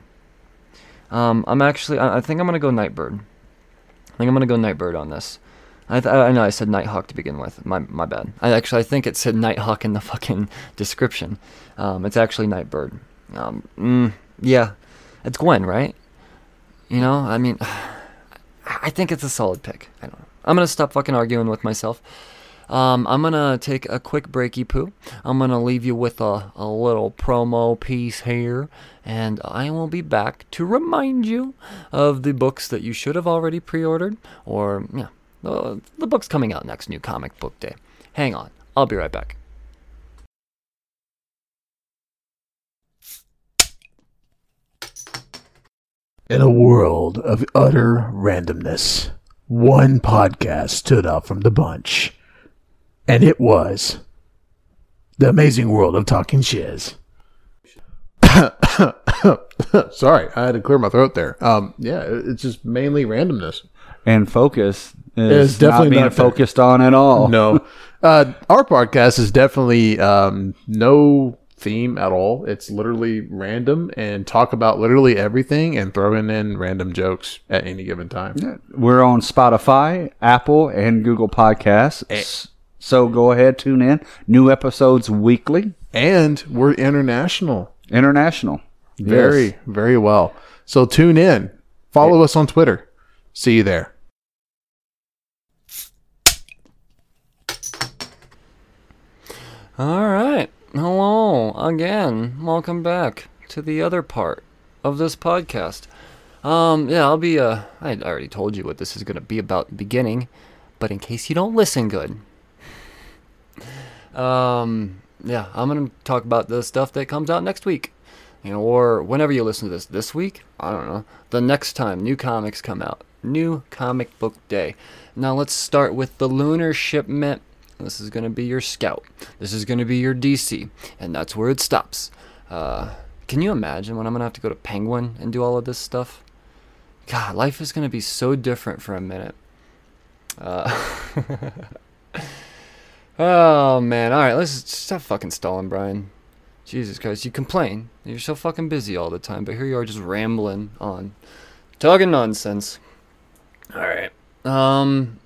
Um, I'm actually. I, I think I'm gonna go Nightbird. I think I'm gonna go Nightbird on this. I, th- I know I said Nighthawk to begin with. My my bad. I actually I think it said Nighthawk in the fucking description. Um, it's actually Nightbird. Um, mm, yeah, it's Gwen, right? You know, I mean, I think it's a solid pick. I don't know. I'm gonna stop fucking arguing with myself. Um, I'm gonna take a quick breaky poo. I'm gonna leave you with a, a little promo piece here, and I will be back to remind you of the books that you should have already pre-ordered, or yeah, the, the books coming out next new comic book day. Hang on, I'll be right back. In a world of utter randomness, one podcast stood out from the bunch. And it was The Amazing World of Talking Shiz. Sorry, I had to clear my throat there. Um, yeah, it's just mainly randomness. and focus is It's definitely not being not focused on at all. No, uh, our podcast is definitely um, no theme at all. It's literally random and talk about literally everything and throwing in random jokes at any given time. We're on Spotify, Apple, and Google Podcasts. S- So go ahead, tune in. New episodes weekly. And we're international. International. Very, Yes. very well. So tune in. Follow us on Twitter. See you there. All right. Hello again. Welcome back to the other part of this podcast. Um, yeah, I'll be, uh, I already told you what this is going to be about in the beginning, but in case you don't listen good, um, yeah, I'm going to talk about the stuff that comes out next week. You know, or whenever you listen to this, this week, I don't know, the next time new comics come out. New comic book day. Now let's start with the lunar shipment this is going to be your scout. This is going to be your DC. And that's where it stops. Uh, can you imagine when I'm going to have to go to Penguin and do all of this stuff? God, life is going to be so different for a minute. Uh, oh, man. All right, let's stop fucking stalling, Brian. Jesus Christ, you complain. You're so fucking busy all the time, but here you are just rambling on. Talking nonsense. All right. Um,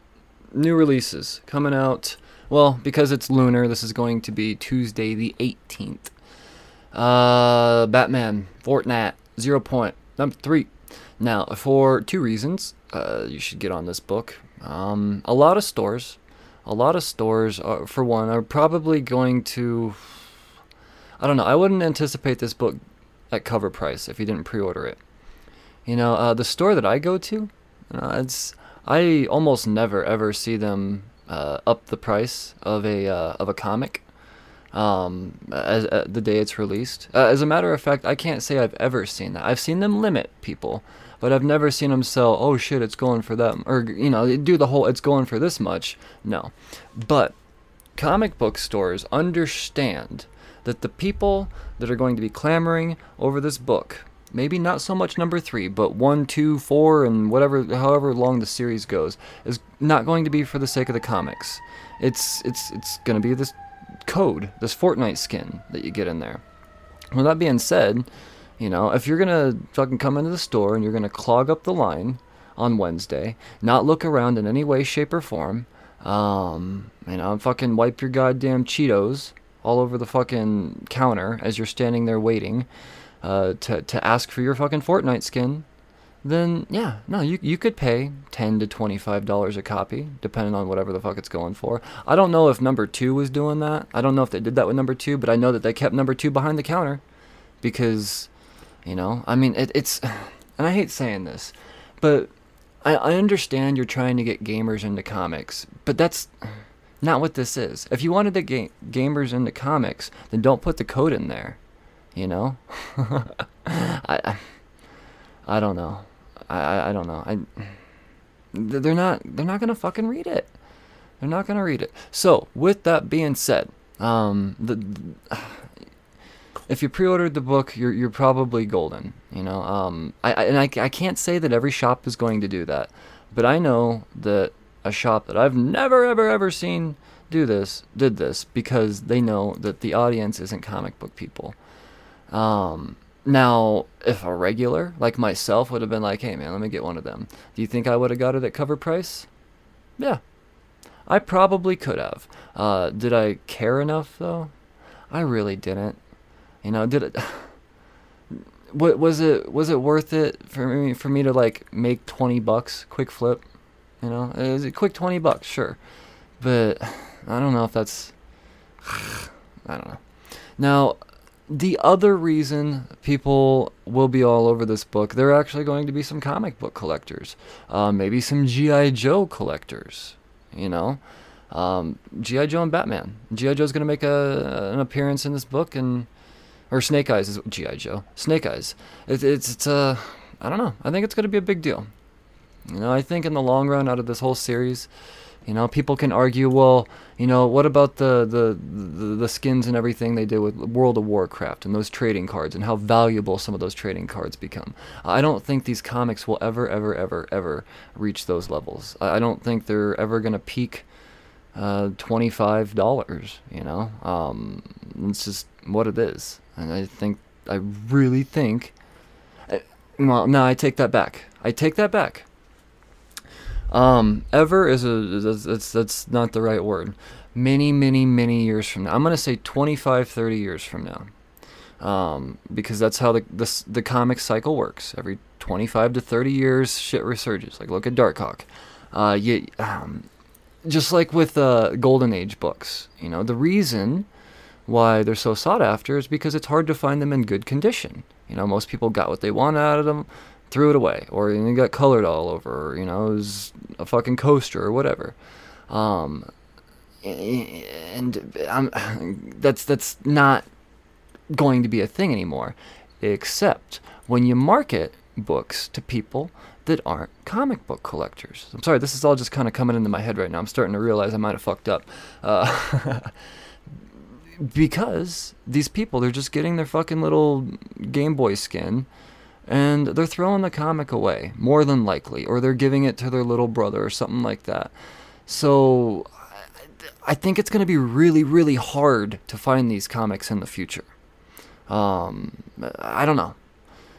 new releases coming out. Well, because it's lunar, this is going to be Tuesday the 18th. Uh, Batman, Fortnite, Zero Point, number three. Now, for two reasons, uh, you should get on this book. Um, a lot of stores, a lot of stores, are, for one, are probably going to. I don't know. I wouldn't anticipate this book at cover price if you didn't pre-order it. You know, uh, the store that I go to, uh, it's I almost never ever see them uh, up the price of a uh, of a comic um, as uh, the day it's released. Uh, as a matter of fact, I can't say I've ever seen that. I've seen them limit people, but I've never seen them sell. Oh shit, it's going for them, or you know, do the whole it's going for this much. No, but comic book stores understand that the people that are going to be clamoring over this book maybe not so much number three, but one, two, four, and whatever, however long the series goes, is not going to be for the sake of the comics. It's it's it's going to be this code, this Fortnite skin that you get in there. With that being said, you know, if you're gonna fucking come into the store and you're gonna clog up the line on Wednesday, not look around in any way, shape, or form, um, you know, fucking wipe your goddamn Cheetos all over the fucking counter as you're standing there waiting uh, to to ask for your fucking Fortnite skin, then yeah, no, you you could pay ten to twenty five dollars a copy, depending on whatever the fuck it's going for. I don't know if number two was doing that. I don't know if they did that with number two, but I know that they kept number two behind the counter because, you know, I mean it, it's, and I hate saying this, but I I understand you're trying to get gamers into comics, but that's Not what this is. If you wanted to get gamers into comics, then don't put the code in there. You know? I, I don't know. I, I, I don't know. I they're not they're not gonna fucking read it. They're not gonna read it. So with that being said, um, the, if you pre-ordered the book, you're you're probably golden. You know, um, I, I and I, I can't say that every shop is going to do that, but I know that a shop that I've never ever ever seen do this did this because they know that the audience isn't comic book people. Um, now, if a regular like myself would have been like, "Hey man, let me get one of them," do you think I would have got it at cover price? Yeah, I probably could have. Uh, did I care enough though? I really didn't. You know, did it? What was it? Was it worth it for me for me to like make twenty bucks quick flip? You know, is it quick twenty bucks? Sure, but I don't know if that's. I don't know. Now, the other reason people will be all over this book, there are actually going to be some comic book collectors, uh, maybe some GI Joe collectors. You know, um, GI Joe and Batman. GI Joe's going to make a an appearance in this book, and or Snake Eyes is GI Joe. Snake Eyes. It, it's it's uh, I don't know. I think it's going to be a big deal. You know, I think in the long run, out of this whole series, you know, people can argue, well, you know, what about the the, the, the skins and everything they did with World of Warcraft and those trading cards and how valuable some of those trading cards become? I don't think these comics will ever, ever, ever, ever reach those levels. I don't think they're ever going to peak uh, twenty-five dollars. You know, um, it's just what it is, and I think I really think. I, well, no, I take that back. I take that back. Um, ever is a that's, that's that's not the right word. Many, many, many years from now, I'm gonna say 25, 30 years from now, um, because that's how the the the comic cycle works. Every 25 to 30 years, shit resurges. Like look at Darkhawk. Uh, you, um, just like with uh, Golden Age books, you know, the reason why they're so sought after is because it's hard to find them in good condition. You know, most people got what they wanted out of them, threw it away, or you know, got colored all over, or, you know, it was a fucking coaster or whatever. Um, and I'm, that's that's not going to be a thing anymore, except when you market books to people that aren't comic book collectors. I'm sorry, this is all just kind of coming into my head right now. I'm starting to realize I might have fucked up. Uh, because these people, they're just getting their fucking little Game Boy skin and they're throwing the comic away, more than likely, or they're giving it to their little brother or something like that. So I think it's going to be really, really hard to find these comics in the future. Um, I don't know.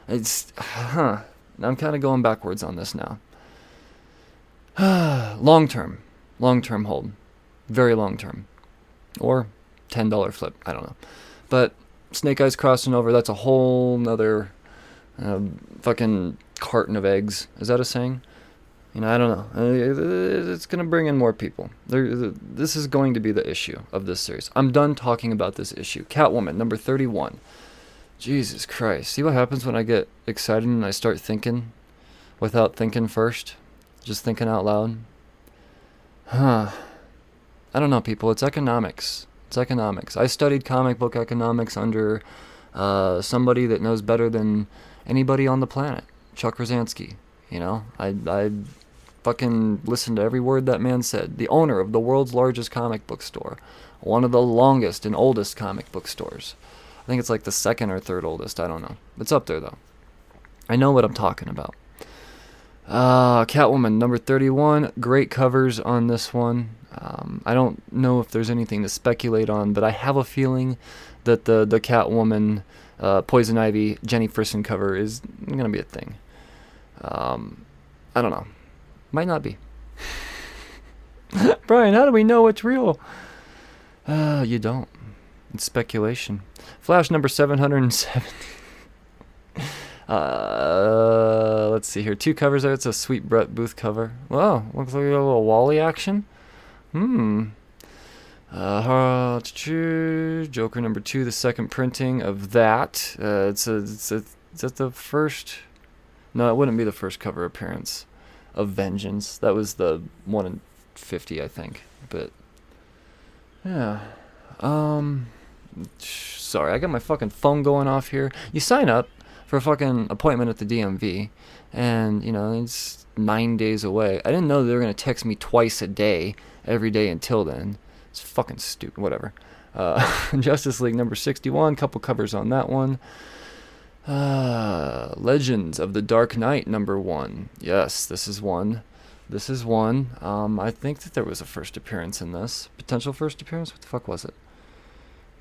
It's, huh. I'm kind of going backwards on this now. long term, long term hold, very long term, or ten dollar flip. I don't know, but Snake Eyes crossing over. That's a whole nother uh, fucking carton of eggs. Is that a saying? You know, I don't know. Uh, It's gonna bring in more people. This is going to be the issue of this series. I'm done talking about this issue. Catwoman number 31. Jesus Christ. See what happens when I get excited and I start thinking without thinking first? Just thinking out loud? Huh. I don't know, people. It's economics. It's economics. I studied comic book economics under uh, somebody that knows better than anybody on the planet, Chuck Rozanski. You know, I, I fucking listened to every word that man said. The owner of the world's largest comic book store, one of the longest and oldest comic book stores. I think it's like the second or third oldest. I don't know. It's up there though. I know what I'm talking about. Uh, Catwoman number 31. Great covers on this one. Um, I don't know if there's anything to speculate on, but I have a feeling that the the Catwoman, uh, Poison Ivy, Jenny Frison cover is gonna be a thing. Um, I don't know. Might not be. Brian, how do we know it's real? Uh, you don't. It's speculation. Flash number 770. uh, let's see here. Two covers there. It's a sweet Brett Booth cover. Wow, looks like a little Wally action. Hmm. Uh, Joker number two, the second printing of that. Uh, it's a, it's a, is that the first? No, it wouldn't be the first cover appearance of Vengeance. That was the one in fifty, I think. But Yeah. Um. Sorry, I got my fucking phone going off here. You sign up for a fucking appointment at the DMV, and you know it's nine days away. I didn't know they were gonna text me twice a day, every day until then. It's fucking stupid. Whatever. Uh, Justice League number sixty-one. Couple covers on that one. Uh, Legends of the Dark Knight number one. Yes, this is one. This is one. Um, I think that there was a first appearance in this. Potential first appearance? What the fuck was it?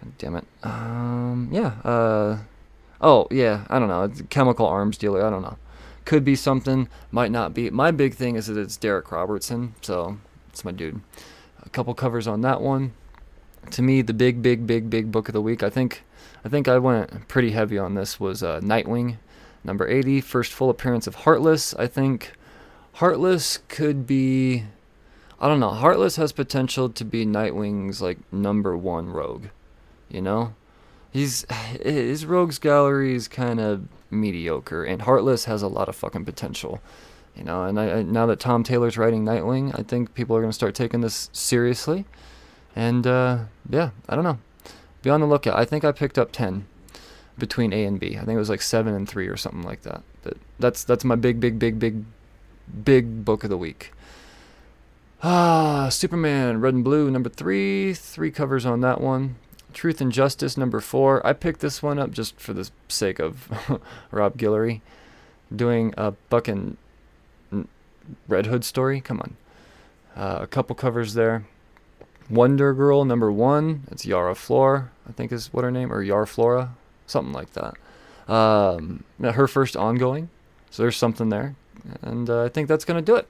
God damn it. Um, yeah. Uh, oh, yeah. I don't know. It's a chemical arms dealer. I don't know. Could be something. Might not be. My big thing is that it's Darick Robertson. So, it's my dude. A couple covers on that one. To me, the big, big, big, big book of the week. I think, I think I went pretty heavy on this. Was uh, Nightwing, number 80, first full appearance of Heartless. I think Heartless could be I don't know. Heartless has potential to be Nightwing's like number one rogue. You know? He's his rogues gallery is kind of mediocre and Heartless has a lot of fucking potential. You know, and I, I now that Tom Taylor's writing Nightwing, I think people are going to start taking this seriously. And uh yeah, I don't know. Be on the lookout. I think I picked up 10 between A and B. I think it was like 7 and 3 or something like that. But that's that's my big big big big big book of the week. Ah, Superman, Red and Blue, number three. Three covers on that one. Truth and Justice, number four. I picked this one up just for the sake of Rob Guillory doing a fucking Red Hood story. Come on. Uh, a couple covers there. Wonder Girl, number one. It's Yara Flor, I think is what her name, or Yara Flora, something like that. Um, her first ongoing. So there's something there. And uh, I think that's going to do it.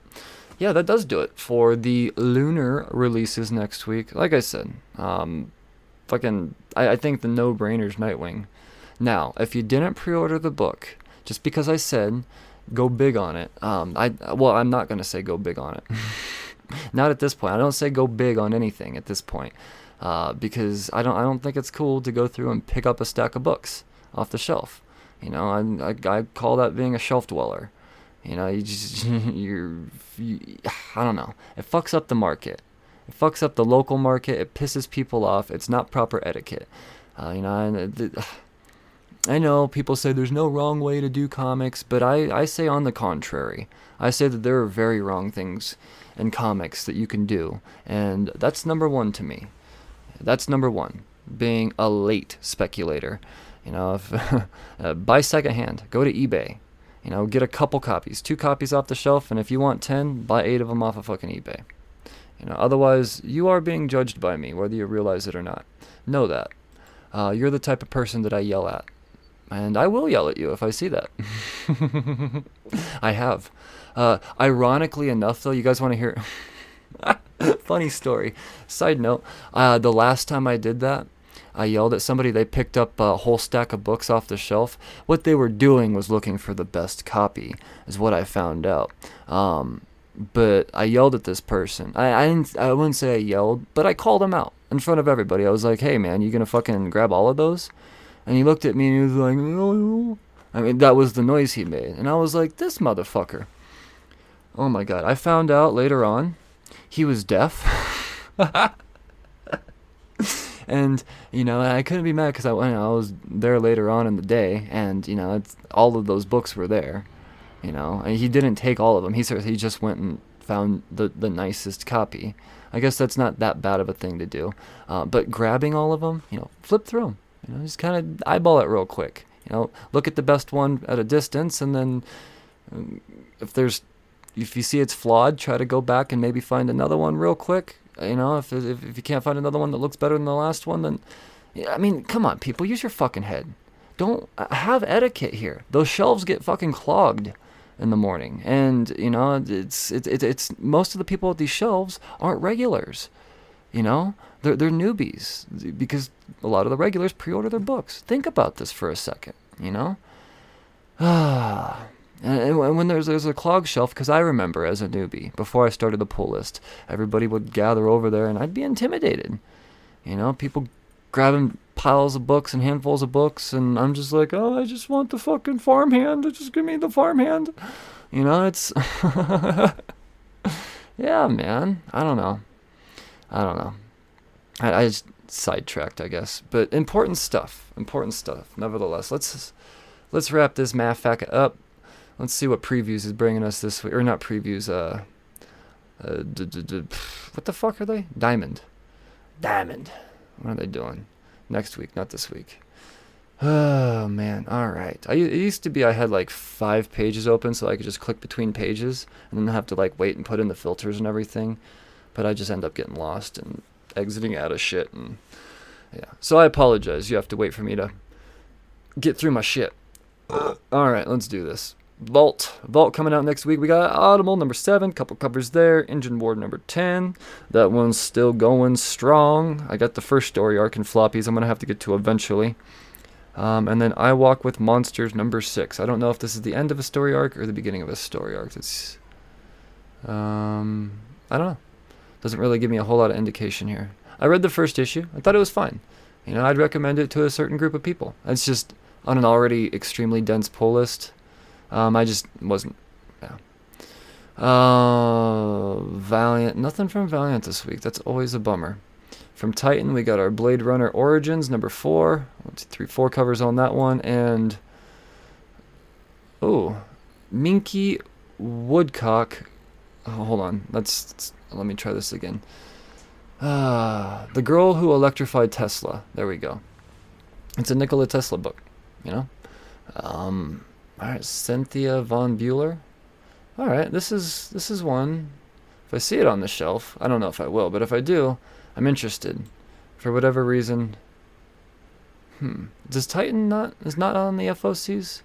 Yeah, that does do it for the lunar releases next week. Like I said, um, fucking, I, I think the no brainer's Nightwing. Now, if you didn't pre order the book, just because I said go big on it, um, I well, I'm not going to say go big on it. not at this point. I don't say go big on anything at this point. Uh, because I don't, I don't think it's cool to go through and pick up a stack of books off the shelf. You know, I, I, I call that being a shelf dweller. You know, you just you're you, I don't know. It fucks up the market. It fucks up the local market. It pisses people off. It's not proper etiquette. Uh, you know, and the, I know people say there's no wrong way to do comics, but I, I say on the contrary. I say that there are very wrong things in comics that you can do, and that's number one to me. That's number one, being a late speculator. You know, if, uh, buy secondhand, go to eBay, you know, get a couple copies, two copies off the shelf, and if you want 10, buy eight of them off of fucking eBay. You know, otherwise, you are being judged by me, whether you realize it or not. Know that. Uh, you're the type of person that I yell at. And I will yell at you if I see that. I have. Uh, ironically enough, though, you guys want to hear. Funny story. Side note uh, the last time I did that, I yelled at somebody. They picked up a whole stack of books off the shelf. What they were doing was looking for the best copy, is what I found out. Um, but I yelled at this person. I, I didn't. I wouldn't say I yelled, but I called him out in front of everybody. I was like, "Hey, man, you gonna fucking grab all of those?" And he looked at me and he was like, "No." I mean, that was the noise he made, and I was like, "This motherfucker." Oh my god! I found out later on, he was deaf. and you know I couldn't be mad because I, you know, I was there later on in the day, and you know all of those books were there. You know, and he didn't take all of them. He he just went and found the the nicest copy. I guess that's not that bad of a thing to do. Uh, but grabbing all of them, you know, flip through them. You know, just kind of eyeball it real quick. You know, look at the best one at a distance, and then um, if there's if you see it's flawed, try to go back and maybe find another one real quick. You know, if if, if you can't find another one that looks better than the last one, then I mean, come on, people, use your fucking head. Don't uh, have etiquette here. Those shelves get fucking clogged in the morning, and you know, it's it's it's, it's most of the people at these shelves aren't regulars. You know, they're they're newbies because a lot of the regulars pre-order their books. Think about this for a second. You know. Ah. And when there's there's a clog shelf, because I remember as a newbie, before I started the pull list, everybody would gather over there, and I'd be intimidated. You know, people grabbing piles of books and handfuls of books, and I'm just like, oh, I just want the fucking farmhand. Just give me the farmhand. You know, it's yeah, man. I don't know. I don't know. I, I just sidetracked, I guess. But important stuff. Important stuff. Nevertheless, let's let's wrap this Mafaka up. Let's see what previews is bringing us this week, or not previews. Uh, uh d- d- d- what the fuck are they? Diamond. Diamond. What are they doing? Next week, not this week. Oh man, all right. I it used to be I had like five pages open, so I could just click between pages and then have to like wait and put in the filters and everything. But I just end up getting lost and exiting out of shit and yeah. So I apologize. You have to wait for me to get through my shit. All right, let's do this. Vault. Vault coming out next week. We got Audible number seven, couple covers there. Engineward number 10. That one's still going strong. I got the first story arc in floppies I'm going to have to get to eventually. Um, and then I Walk with Monsters number six. I don't know if this is the end of a story arc or the beginning of a story arc. It's. Um, I don't know. Doesn't really give me a whole lot of indication here. I read the first issue. I thought it was fine. You know, I'd recommend it to a certain group of people. It's just on an already extremely dense pull list. Um, I just wasn't. Yeah. Uh, Valiant. Nothing from Valiant this week. That's always a bummer. From Titan, we got our Blade Runner Origins number four. One, two, three, four covers on that one, and oh, Minky Woodcock. Oh, hold on. Let's, let's let me try this again. Ah, the girl who electrified Tesla. There we go. It's a Nikola Tesla book. You know. Um, all right, Cynthia von Buhler. All right, this is this is one. If I see it on the shelf, I don't know if I will, but if I do, I'm interested. For whatever reason. Hmm. Does Titan not is not on the FOCs?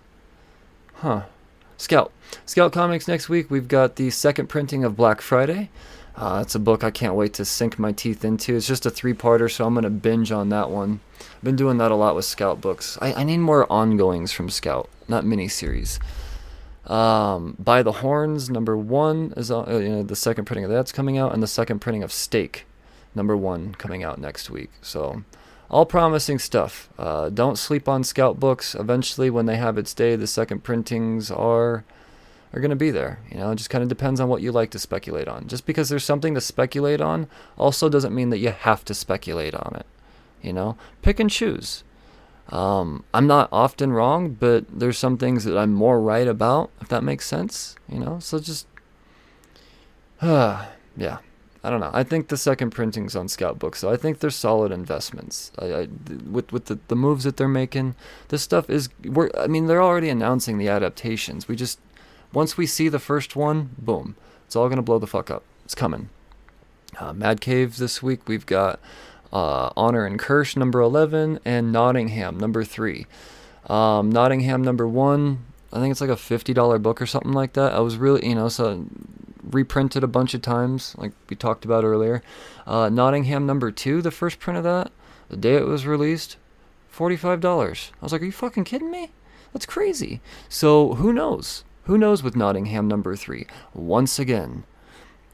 Huh. Scout. Scout Comics next week. We've got the second printing of Black Friday. Uh, it's a book I can't wait to sink my teeth into. It's just a three-parter, so I'm gonna binge on that one. I've been doing that a lot with Scout books. I, I need more ongoings from Scout, not miniseries. Um, By the Horns number one is uh, you know the second printing of that's coming out, and the second printing of Stake number one coming out next week. So all promising stuff. Uh, don't sleep on Scout books. Eventually, when they have its day, the second printings are are going to be there. You know, it just kind of depends on what you like to speculate on. Just because there's something to speculate on also doesn't mean that you have to speculate on it. You know, pick and choose. Um, I'm not often wrong, but there's some things that I'm more right about, if that makes sense. You know, so just, uh, yeah. I don't know. I think the second printing's on Scout Books, so I think they're solid investments. I, I, with with the, the moves that they're making, this stuff is. We're, I mean, they're already announcing the adaptations. We just once we see the first one, boom, it's all gonna blow the fuck up. It's coming. Uh, Mad Caves this week. We've got uh, Honor and Curse number eleven and Nottingham number three. Um, Nottingham number one. I think it's like a fifty dollar book or something like that. I was really, you know, so reprinted a bunch of times, like we talked about earlier. Uh, Nottingham number two, the first print of that, the day it was released, forty-five dollars. I was like, are you fucking kidding me? That's crazy. So who knows? Who knows with Nottingham number three? Once again,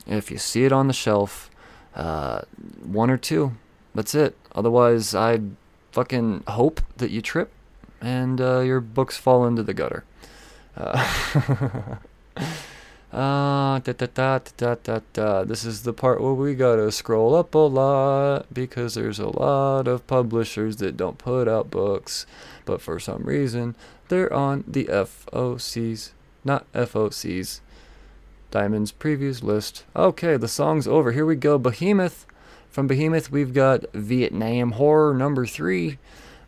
if you see it on the shelf, uh, one or two, that's it. Otherwise, I fucking hope that you trip and uh, your books fall into the gutter. Uh, Uh, da, da, da, da, da, da. This is the part where we gotta scroll up a lot because there's a lot of publishers that don't put out books, but for some reason they're on the FOCs, not FOCs. Diamonds previews list. Okay, the song's over. Here we go. Behemoth. From Behemoth, we've got Vietnam Horror number three.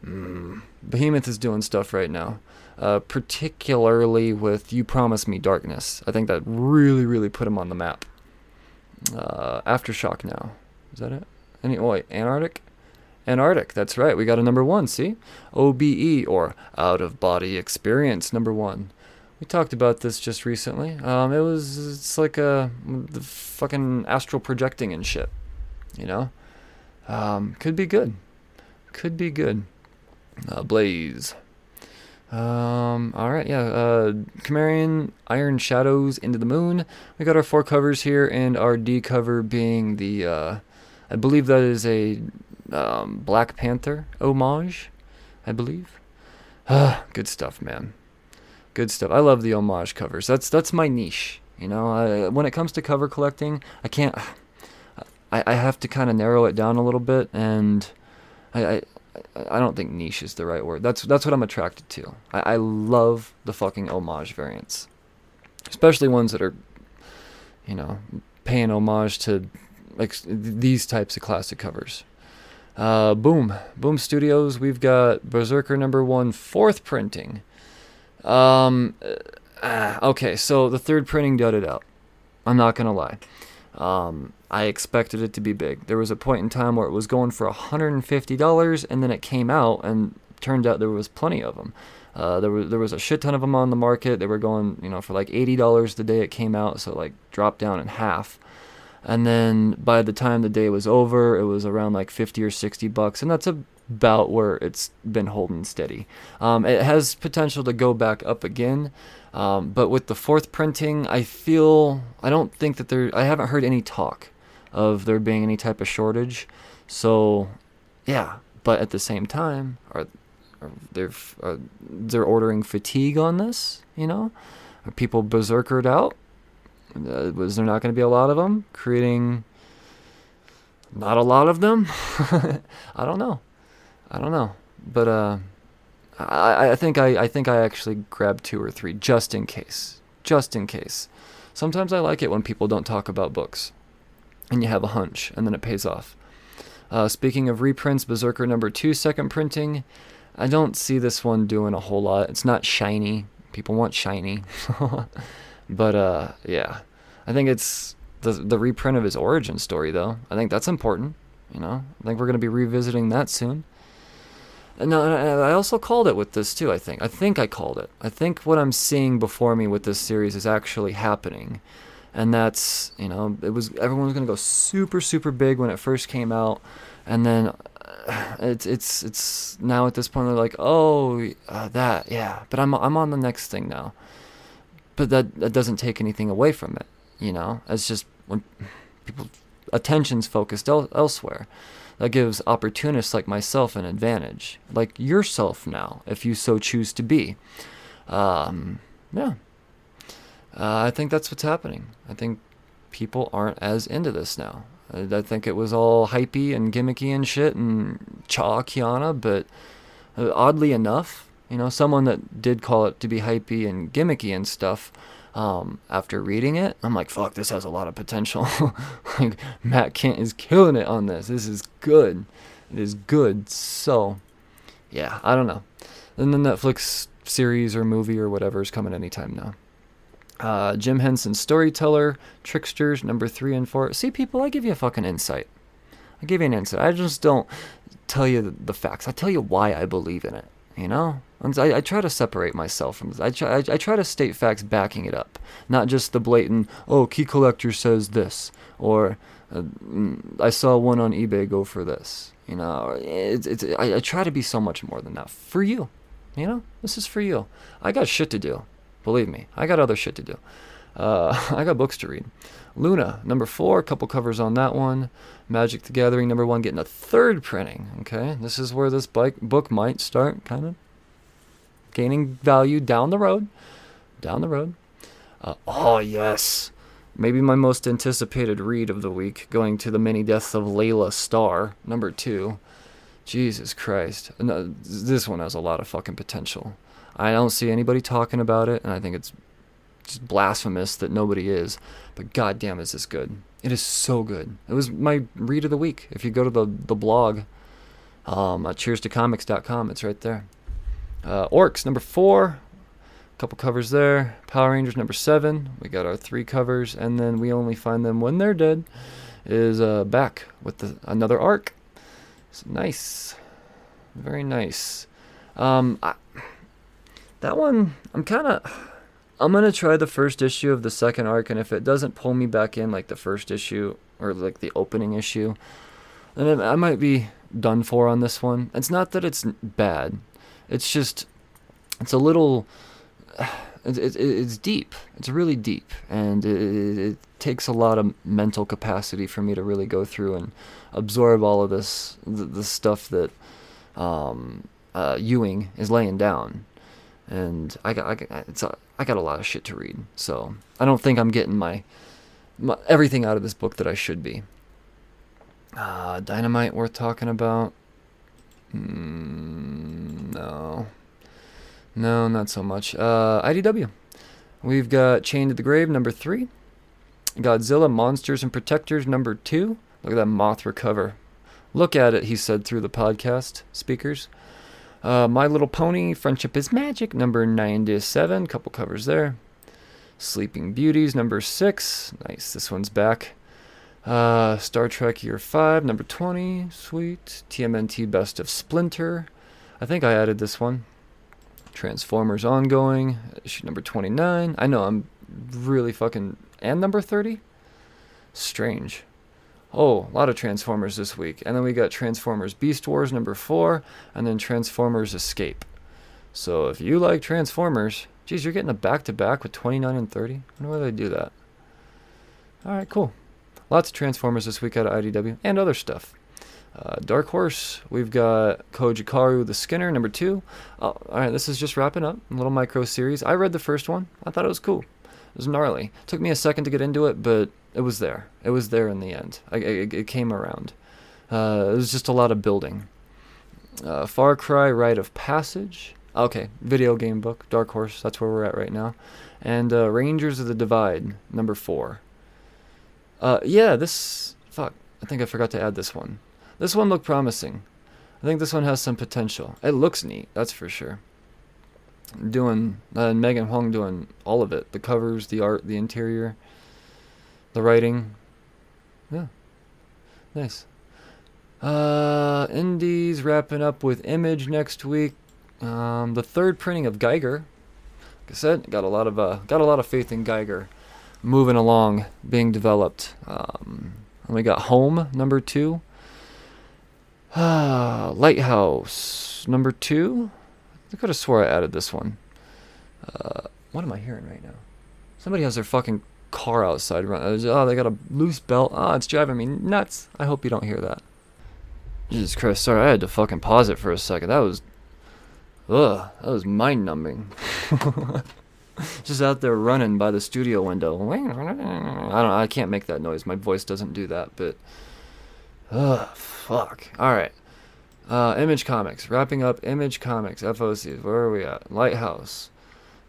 Mm, Behemoth is doing stuff right now uh, particularly with You Promise Me Darkness. I think that really, really put him on the map. Uh, Aftershock now. Is that it? Any, oh, wait, Antarctic? Antarctic, that's right. We got a number one, see? OBE, or Out of Body Experience, number one. We talked about this just recently. Um, it was, it's like a, the fucking astral projecting and shit. You know? Um, could be good. Could be good. Uh, Blaze. Um, all right, yeah. Uh, Cimmerian, Iron Shadows, Into the Moon. We got our four covers here, and our D cover being the, uh, I believe that is a um, Black Panther homage, I believe. Ah, good stuff, man. Good stuff. I love the homage covers. That's that's my niche. You know, I, when it comes to cover collecting, I can't. I, I have to kind of narrow it down a little bit, and I, I I don't think niche is the right word. That's that's what I'm attracted to. I, I love the fucking homage variants, especially ones that are, you know, paying homage to like these types of classic covers. Uh, Boom, Boom Studios. We've got BRZRKR number one, fourth printing. Um, uh, okay, so the third printing dudded out. I'm not gonna lie. Um, I expected it to be big. There was a point in time where it was going for $150, and then it came out, and turned out there was plenty of them. Uh, there was there was a shit ton of them on the market. They were going, you know, for like eighty dollars the day it came out, so like dropped down in half. And then by the time the day was over, it was around like fifty or sixty bucks, and that's about where it's been holding steady. Um, it has potential to go back up again, um, but with the fourth printing, I feel I don't think that there. I haven't heard any talk of there being any type of shortage. So, yeah. But at the same time, are, are they're are, they're ordering fatigue on this? You know, are people berserkered out? Uh, was there not going to be a lot of them creating? Not a lot of them. I don't know. I don't know. But uh, I, I think I, I think I actually grabbed two or three just in case. Just in case. Sometimes I like it when people don't talk about books, and you have a hunch, and then it pays off. Uh, speaking of reprints, BRZRKR number two, second printing. I don't see this one doing a whole lot. It's not shiny. People want shiny. but uh, yeah, I think it's the the reprint of his origin story though. I think that's important. You know, I think we're gonna be revisiting that soon. And no, I I also called it with this too. I think. I think I called it. I think what I'm seeing before me with this series is actually happening, and that's you know it was everyone was gonna go super super big when it first came out, and then uh, it's it's it's now at this point they're like oh uh, that yeah, but I'm I'm on the next thing now, but that that doesn't take anything away from it. You know, it's just when people attention's focused el- elsewhere that gives opportunists like myself an advantage, like yourself now, if you so choose to be. Um, yeah. Uh, I think that's what's happening. I think people aren't as into this now. I, I think it was all hypey and gimmicky and shit and cha Kiana, but uh, oddly enough, you know, someone that did call it to be hypey and gimmicky and stuff, um, after reading it, I'm like, fuck, this has a lot of potential. like, Matt Kindt is killing it on this. This is good. It is good. So, yeah, I don't know. And the Netflix series or movie or whatever is coming anytime now. Uh, Jim Henson Storyteller, Tricksters, number three and four. See, people, I give you a fucking insight. I give you an insight. I just don't tell you the, the facts. I tell you why I believe in it. You know, I, I try to separate myself from this. I try, I, I try to state facts backing it up, not just the blatant. Oh, Key Collector says this, or uh, mm, I saw one on eBay go for this. You know, it's, it's I, I try to be so much more than that for you. You know, this is for you. I got shit to do. Believe me, I got other shit to do. Uh, I got books to read. Luna, number four, a couple covers on that one. Magic the Gathering, number one, getting a third printing. Okay, this is where this bike book might start kind of gaining value down the road. Down the road. Uh, oh, yes. Maybe my most anticipated read of the week, going to the many deaths of Laila Starr, number two. Jesus Christ. No, this one has a lot of fucking potential. I don't see anybody talking about it, and I think it's just blasphemous that nobody is. But goddamn, is this good? It is so good. It was my read of the week. If you go to the the blog, um, at cheers2comics.com, it's right there. Uh, Orcs number four, a couple covers there. Power Rangers number seven. We got our three covers, and then we only find them when they're dead. Is uh, back with the, another arc. It's nice, very nice. Um, I, that one, I'm kind of. I'm gonna try the first issue of the second arc, and if it doesn't pull me back in like the first issue or like the opening issue, then I might be done for on this one. It's not that it's bad, it's just it's a little. It, it, it's deep. It's really deep, and it, it, it takes a lot of mental capacity for me to really go through and absorb all of this, the, the stuff that um, uh, Ewing is laying down and I got, I got a, I got a lot of shit to read, so I don't think I'm getting my, my everything out of this book that I should be. Uh, Dynamite worth talking about? Mm, no. No, not so much. Uh, IDW. We've got Chained to the Grave, number three. Godzilla, Monsters and Protectors, number two. Look at that Mothra cover. Look at it, he said through the podcast speakers. Uh, My Little Pony, Friendship is Magic, number 97. Couple covers there. Sleeping Beauties, number six. Nice, this one's back. Uh, Star Trek Year 5, number 20. Sweet. TMNT Best of Splinter. I think I added this one. Transformers Ongoing, issue number 29. I know, I'm really fucking. And number 30? Strange. Oh, a lot of Transformers this week. And then we got Transformers Beast Wars number 4, and then Transformers Escape. So if you like Transformers, geez, you're getting a back to back with 29 and 30. I wonder why they do that. Alright, cool. Lots of Transformers this week out of IDW and other stuff. Uh, Dark Horse, we've got Kojikaru the Skinner, number two. Oh, all right, this is just wrapping up. A little micro series. I read the first one. I thought it was cool. It was gnarly. Took me a second to get into it, but it was there. It was there in the end. I, it, it came around. Uh, it was just a lot of building. Uh, Far Cry Rite of Passage. Okay, video game book. Dark Horse. That's where we're at right now. And uh, Rangers of the Divide, number four. Uh, yeah, this. Fuck. I think I forgot to add this one. This one looked promising. I think this one has some potential. It looks neat, that's for sure. Doing uh, Megan Huang doing all of it: the covers, the art, the interior, the writing. Yeah, nice. Uh, Indies wrapping up with Image next week. Um, the third printing of Geiger. Like I said, got a lot of uh, got a lot of faith in Geiger, moving along, being developed. Um, and we got Home number two. Ah, Lighthouse number two. I could have swore I added this one. Uh, what am I hearing right now? Somebody has their fucking car outside. Oh, they got a loose belt. Oh, it's driving me nuts. I hope you don't hear that. Jesus Christ, sorry, I had to fucking pause it for a second. That was, ugh, that was mind numbing. Just out there running by the studio window. I don't. I can't make that noise. My voice doesn't do that. But, ugh, fuck. All right. Uh, Image Comics. Wrapping up Image Comics. FOCs. Where are we at? Lighthouse.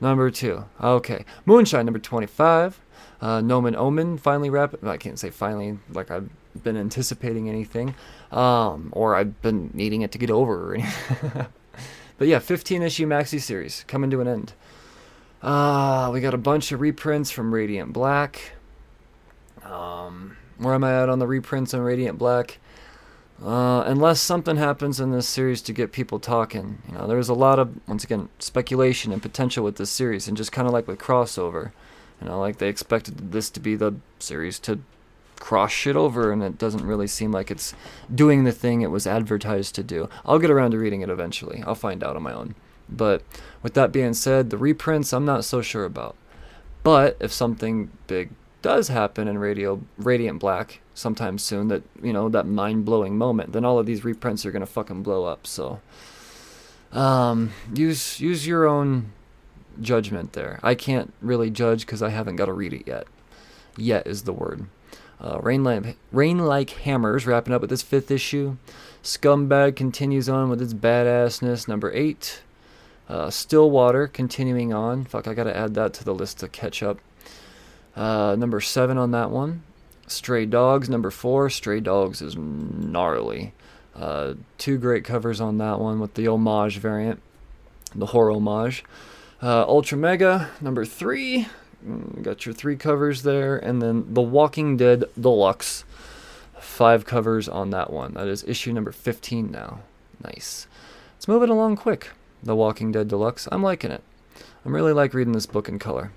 Number two. Okay. Moonshine, number 25. Uh, Nomen Omen, finally wrap. I can't say finally, like I've been anticipating anything. Um, or I've been needing it to get over but yeah, 15 issue maxi series coming to an end. Uh, we got a bunch of reprints from Radiant Black. Um, where am I at on the reprints on Radiant Black? Uh, unless something happens in this series to get people talking. You know, there's a lot of, once again, speculation and potential with this series, and just kind of like with crossover. You know, like they expected this to be the series to cross shit over, and it doesn't really seem like it's doing the thing it was advertised to do. I'll get around to reading it eventually. I'll find out on my own. But with that being said, the reprints I'm not so sure about. But if something big does happen in Radio Radiant Black sometime soon, that you know that mind blowing moment, then all of these reprints are gonna fucking blow up. So um, use use your own judgment there. I can't really judge because I haven't got to read it yet. Yet is the word. Uh, Rain, like, Rain Like Hammers wrapping up with this fifth issue. Scumbag continues on with its badassness. Number eight. Uh, Stillwater continuing on. Fuck, I gotta add that to the list to catch up. Uh, number seven on that one. Stray Dogs, number four. Stray Dogs is gnarly. Uh, two great covers on that one with the homage variant, the horror homage. Uh, Ultra Mega, number three. Mm, Got your three covers there. And then The Walking Dead Deluxe. Five covers on that one. That is issue number 15 now. Nice. Let's move it along quick. The Walking Dead Deluxe. I'm liking it. I'm really like reading this book in color.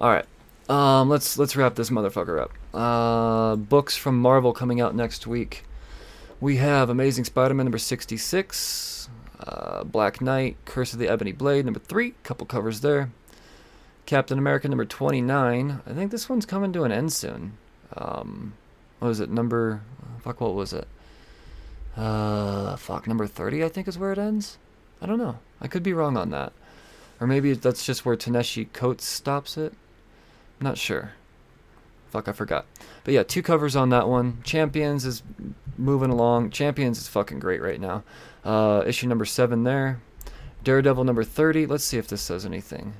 All right. Um, let's let's wrap this motherfucker up. Uh, books from Marvel coming out next week. We have Amazing Spider-Man number 66, uh, Black Knight, Curse of the Ebony Blade number three, couple covers there. Captain America number 29. I think this one's coming to an end soon. Um, what was it? Number fuck. What was it? Uh, fuck. Number 30. I think is where it ends. I don't know. I could be wrong on that. Or maybe that's just where Ta-Nehisi Coates stops it. Not sure. Fuck, I forgot. But yeah, two covers on that one. Champions is moving along. Champions is fucking great right now. Uh, issue number seven there. Daredevil number thirty. Let's see if this says anything.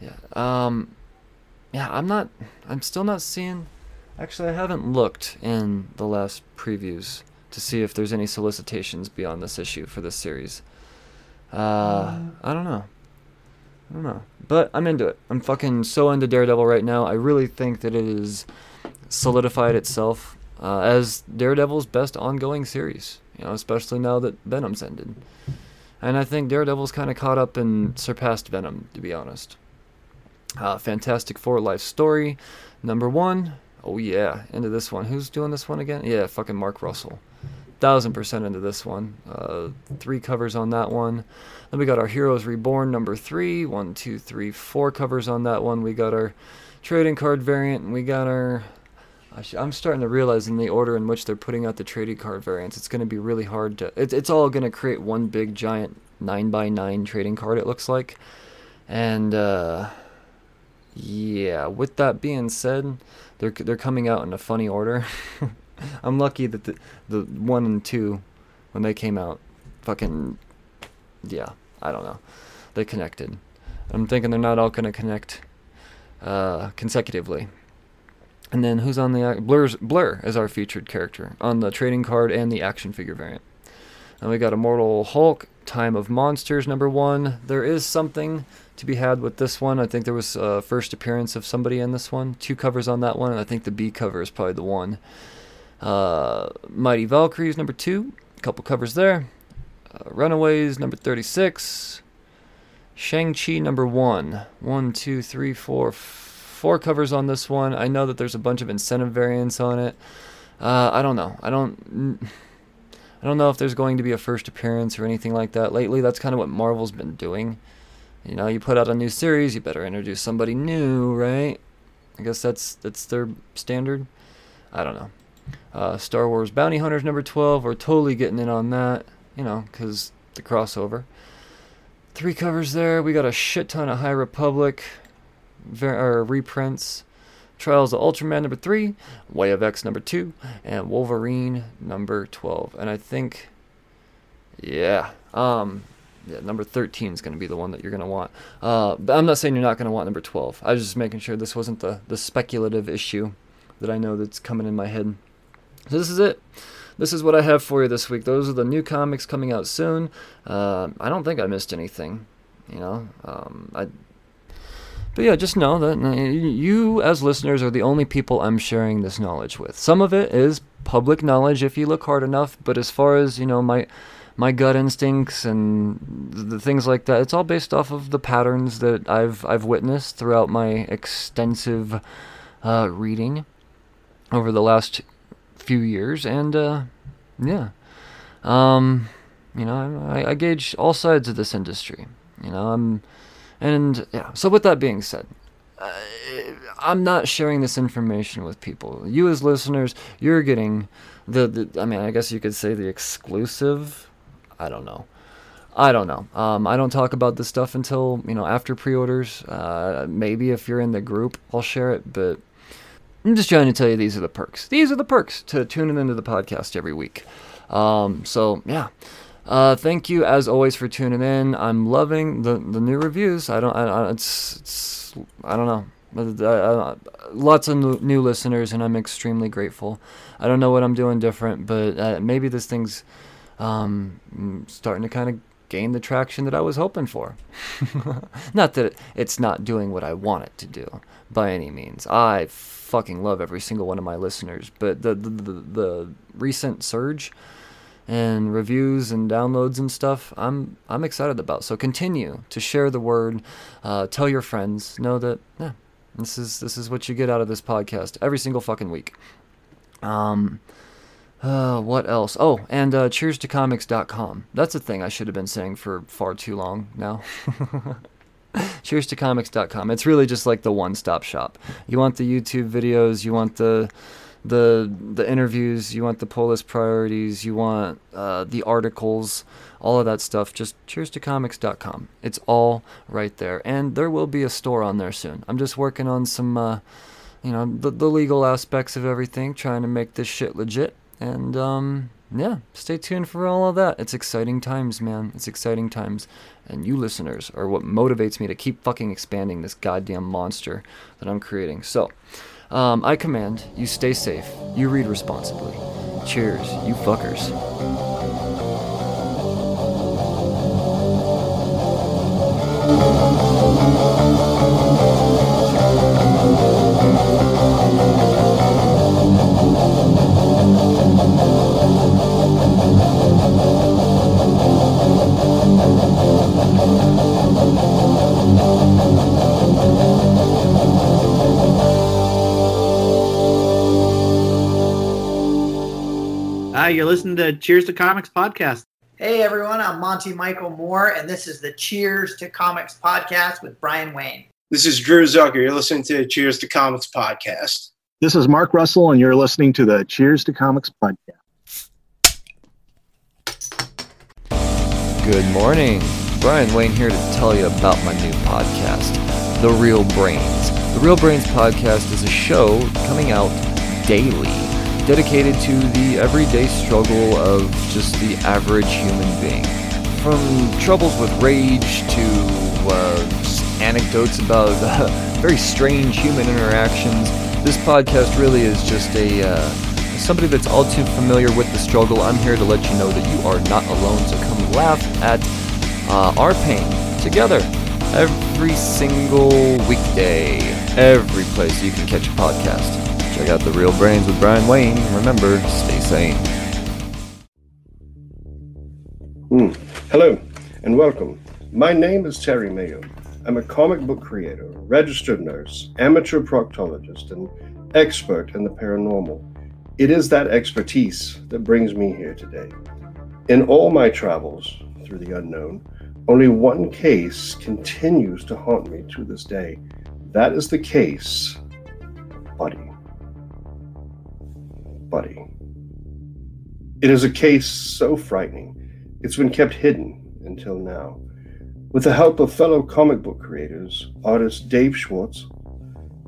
Yeah. Um. Yeah, I'm not. I'm still not seeing. Actually, I haven't looked in the last previews to see if there's any solicitations beyond this issue for this series. Uh, I don't know. I don't know. But I'm into it. I'm fucking so into Daredevil right now. I really think that it is solidified itself uh, as Daredevil's best ongoing series. You know, especially now that Venom's ended. And I think Daredevil's kind of caught up and surpassed Venom, to be honest. Uh, Fantastic Four Life Story, number one. Oh yeah, into this one. Who's doing this one again? Yeah, fucking Mark Russell. Thousand percent into this one. Uh, three covers on that one. Then we got our Heroes Reborn number three. One, two, three, four covers on that one. We got our trading card variant, and we got our. I'm starting to realize in the order in which they're putting out the trading card variants, it's going to be really hard to. It, it's all going to create one big giant nine by nine trading card. It looks like, and uh, yeah. With that being said, they're they're coming out in a funny order. I'm lucky that the the one and two, when they came out, fucking, yeah. I don't know, they connected. I'm thinking they're not all gonna connect, uh, consecutively. And then who's on the Blur's Blur as our featured character on the trading card and the action figure variant. And we got Immortal Hulk, Time of Monsters number one. There is something to be had with this one. I think there was a first appearance of somebody in this one. Two covers on that one, and I think the B cover is probably the one. Uh, Mighty Valkyries number two, a couple covers there. Uh, Runaways number 36. Shang-Chi number one. One, two, three, four, four covers on this one. I know that there's a bunch of incentive variants on it. Uh, I don't know. I don't. I don't know if there's going to be a first appearance or anything like that. Lately, that's kind of what Marvel's been doing. You know, you put out a new series, you better introduce somebody new, right? I guess that's that's their standard. I don't know. Uh, Star Wars Bounty Hunters number 12, we're totally getting in on that, you know, because the crossover. Three covers there. We got a shit ton of High Republic ver- reprints. Trials of Ultraman number 3, Way of X number 2, and Wolverine number 12. And I think, yeah, um, yeah, number 13 is going to be the one that you're going to want. Uh, but I'm not saying you're not going to want number 12. I was just making sure this wasn't the, the speculative issue that I know that's coming in my head. So this is it. This is what I have for you this week. Those are the new comics coming out soon. Uh, I don't think I missed anything. You know, um, I. But yeah, just know that uh, you, as listeners, are the only people I'm sharing this knowledge with. Some of it is public knowledge if you look hard enough, but as far as you know, my my gut instincts and the things like that, it's all based off of the patterns that I've I've witnessed throughout my extensive uh, reading over the last few years, and uh, yeah, um, you know, I, I gauge all sides of this industry. You know, I'm, and yeah. So with that being said, uh, I'm not sharing this information with people. You as listeners, you're getting the, the I mean, I guess you could say the exclusive. I don't know. I don't know. Um, I don't talk about this stuff until you know after pre-orders. Uh, maybe if you're in the group, I'll share it. But I'm just trying to tell you these are the perks. These are the perks to tuning into the podcast every week. Um, so yeah. Uh, thank you as always for tuning in. I'm loving the the new reviews. I don't. I, I, it's, it's I don't know. Uh, lots of new, new listeners, and I'm extremely grateful. I don't know what I'm doing different, but uh, maybe this thing's um, starting to kind of gain the traction that I was hoping for. not that it's not doing what I want it to do by any means. I fucking love every single one of my listeners, but the the, the, the recent surge and reviews and downloads and stuff, I'm I'm excited about. So continue to share the word, uh, tell your friends, know that yeah, this is this is what you get out of this podcast every single fucking week. Um, uh, what else? Oh, and uh, cheers to comics.com. That's a thing I should have been saying for far too long now. cheers to comics.com. It's really just like the one-stop shop. You want the YouTube videos, you want the the the interviews, you want the pull list priorities, you want uh, the articles, all of that stuff. Just cheers to comics.com. It's all right there, and there will be a store on there soon. I'm just working on some. Uh, you know, the, the legal aspects of everything, trying to make this shit legit. And, um, yeah, stay tuned for all of that. It's exciting times, man. It's exciting times. And you listeners are what motivates me to keep fucking expanding this goddamn monster that I'm creating. So, um, I command you stay safe, you read responsibly. Cheers, you fuckers. You're listening to Cheers to Comics podcast. Hey everyone, I'm Monty Michael Moore, and this is the Cheers to Comics podcast with Brian Wayne. This is Drew Zucker. You're listening to Cheers to Comics podcast. This is Mark Russell, and you're listening to the Cheers to Comics podcast. Good morning. Brian Wayne here to tell you about my new podcast, The Real Brains. The Real Brains podcast is a show coming out daily dedicated to the everyday struggle of just the average human being. From troubles with rage to uh, anecdotes about uh, very strange human interactions, this podcast really is just a uh, somebody that's all too familiar with the struggle. I'm here to let you know that you are not alone. So come laugh at uh, our pain together every single weekday, every place you can catch a podcast. Check out The Real Brains with Brian Wayne. Remember, stay sane. Mm. Hello and welcome. My name is Terry Mayo. I'm a comic book creator, registered nurse, amateur proctologist, and expert in the paranormal. It is that expertise that brings me here today. In all my travels through the unknown, only one case continues to haunt me to this day. That is the case of Buddy. Buddy. It is a case so frightening, it's been kept hidden until now. With the help of fellow comic book creators, artist Dave Schwartz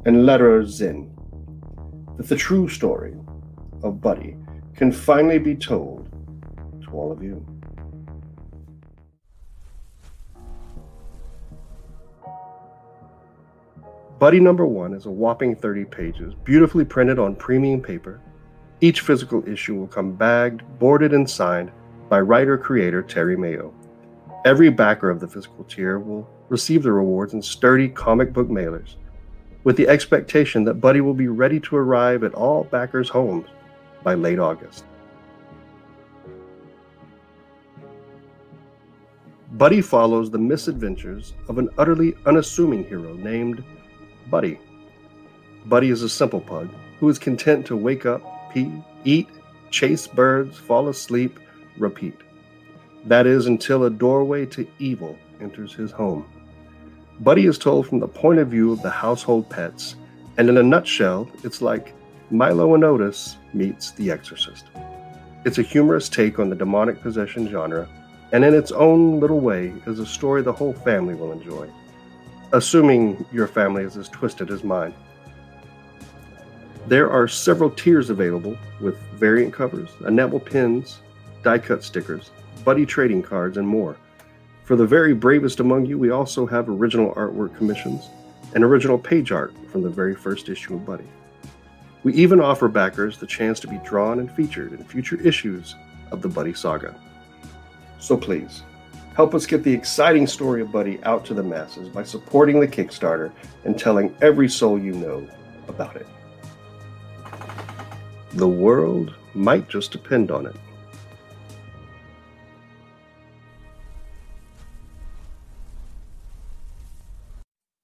and letterer Zinn, that the true story of Buddy can finally be told to all of you. Buddy number one is a whopping 30 pages, beautifully printed on premium paper. Each physical issue will come bagged, boarded, and signed by writer creator Terry Mayo. Every backer of the physical tier will receive the rewards in sturdy comic book mailers, with the expectation that Buddy will be ready to arrive at all backers' homes by late August. Buddy follows the misadventures of an utterly unassuming hero named Buddy. Buddy is a simple pug who is content to wake up, pee, eat, chase birds, fall asleep, repeat. That is until a doorway to evil enters his home. Buddy is told from the point of view of the household pets, and in a nutshell, it's like Milo and Otis meets The Exorcist. It's a humorous take on the demonic possession genre, and in its own little way is a story the whole family will enjoy, assuming your family is as twisted as mine. There are several tiers available with variant covers, enamel pins, die cut stickers, buddy trading cards, and more. For the very bravest among you, we also have original artwork commissions and original page art from the very first issue of Buddy. We even offer backers the chance to be drawn and featured in future issues of the Buddy saga. So please, help us get the exciting story of Buddy out to the masses by supporting the Kickstarter and telling every soul you know about it. The world might just depend on it.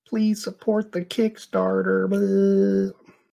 Please support the Kickstarter.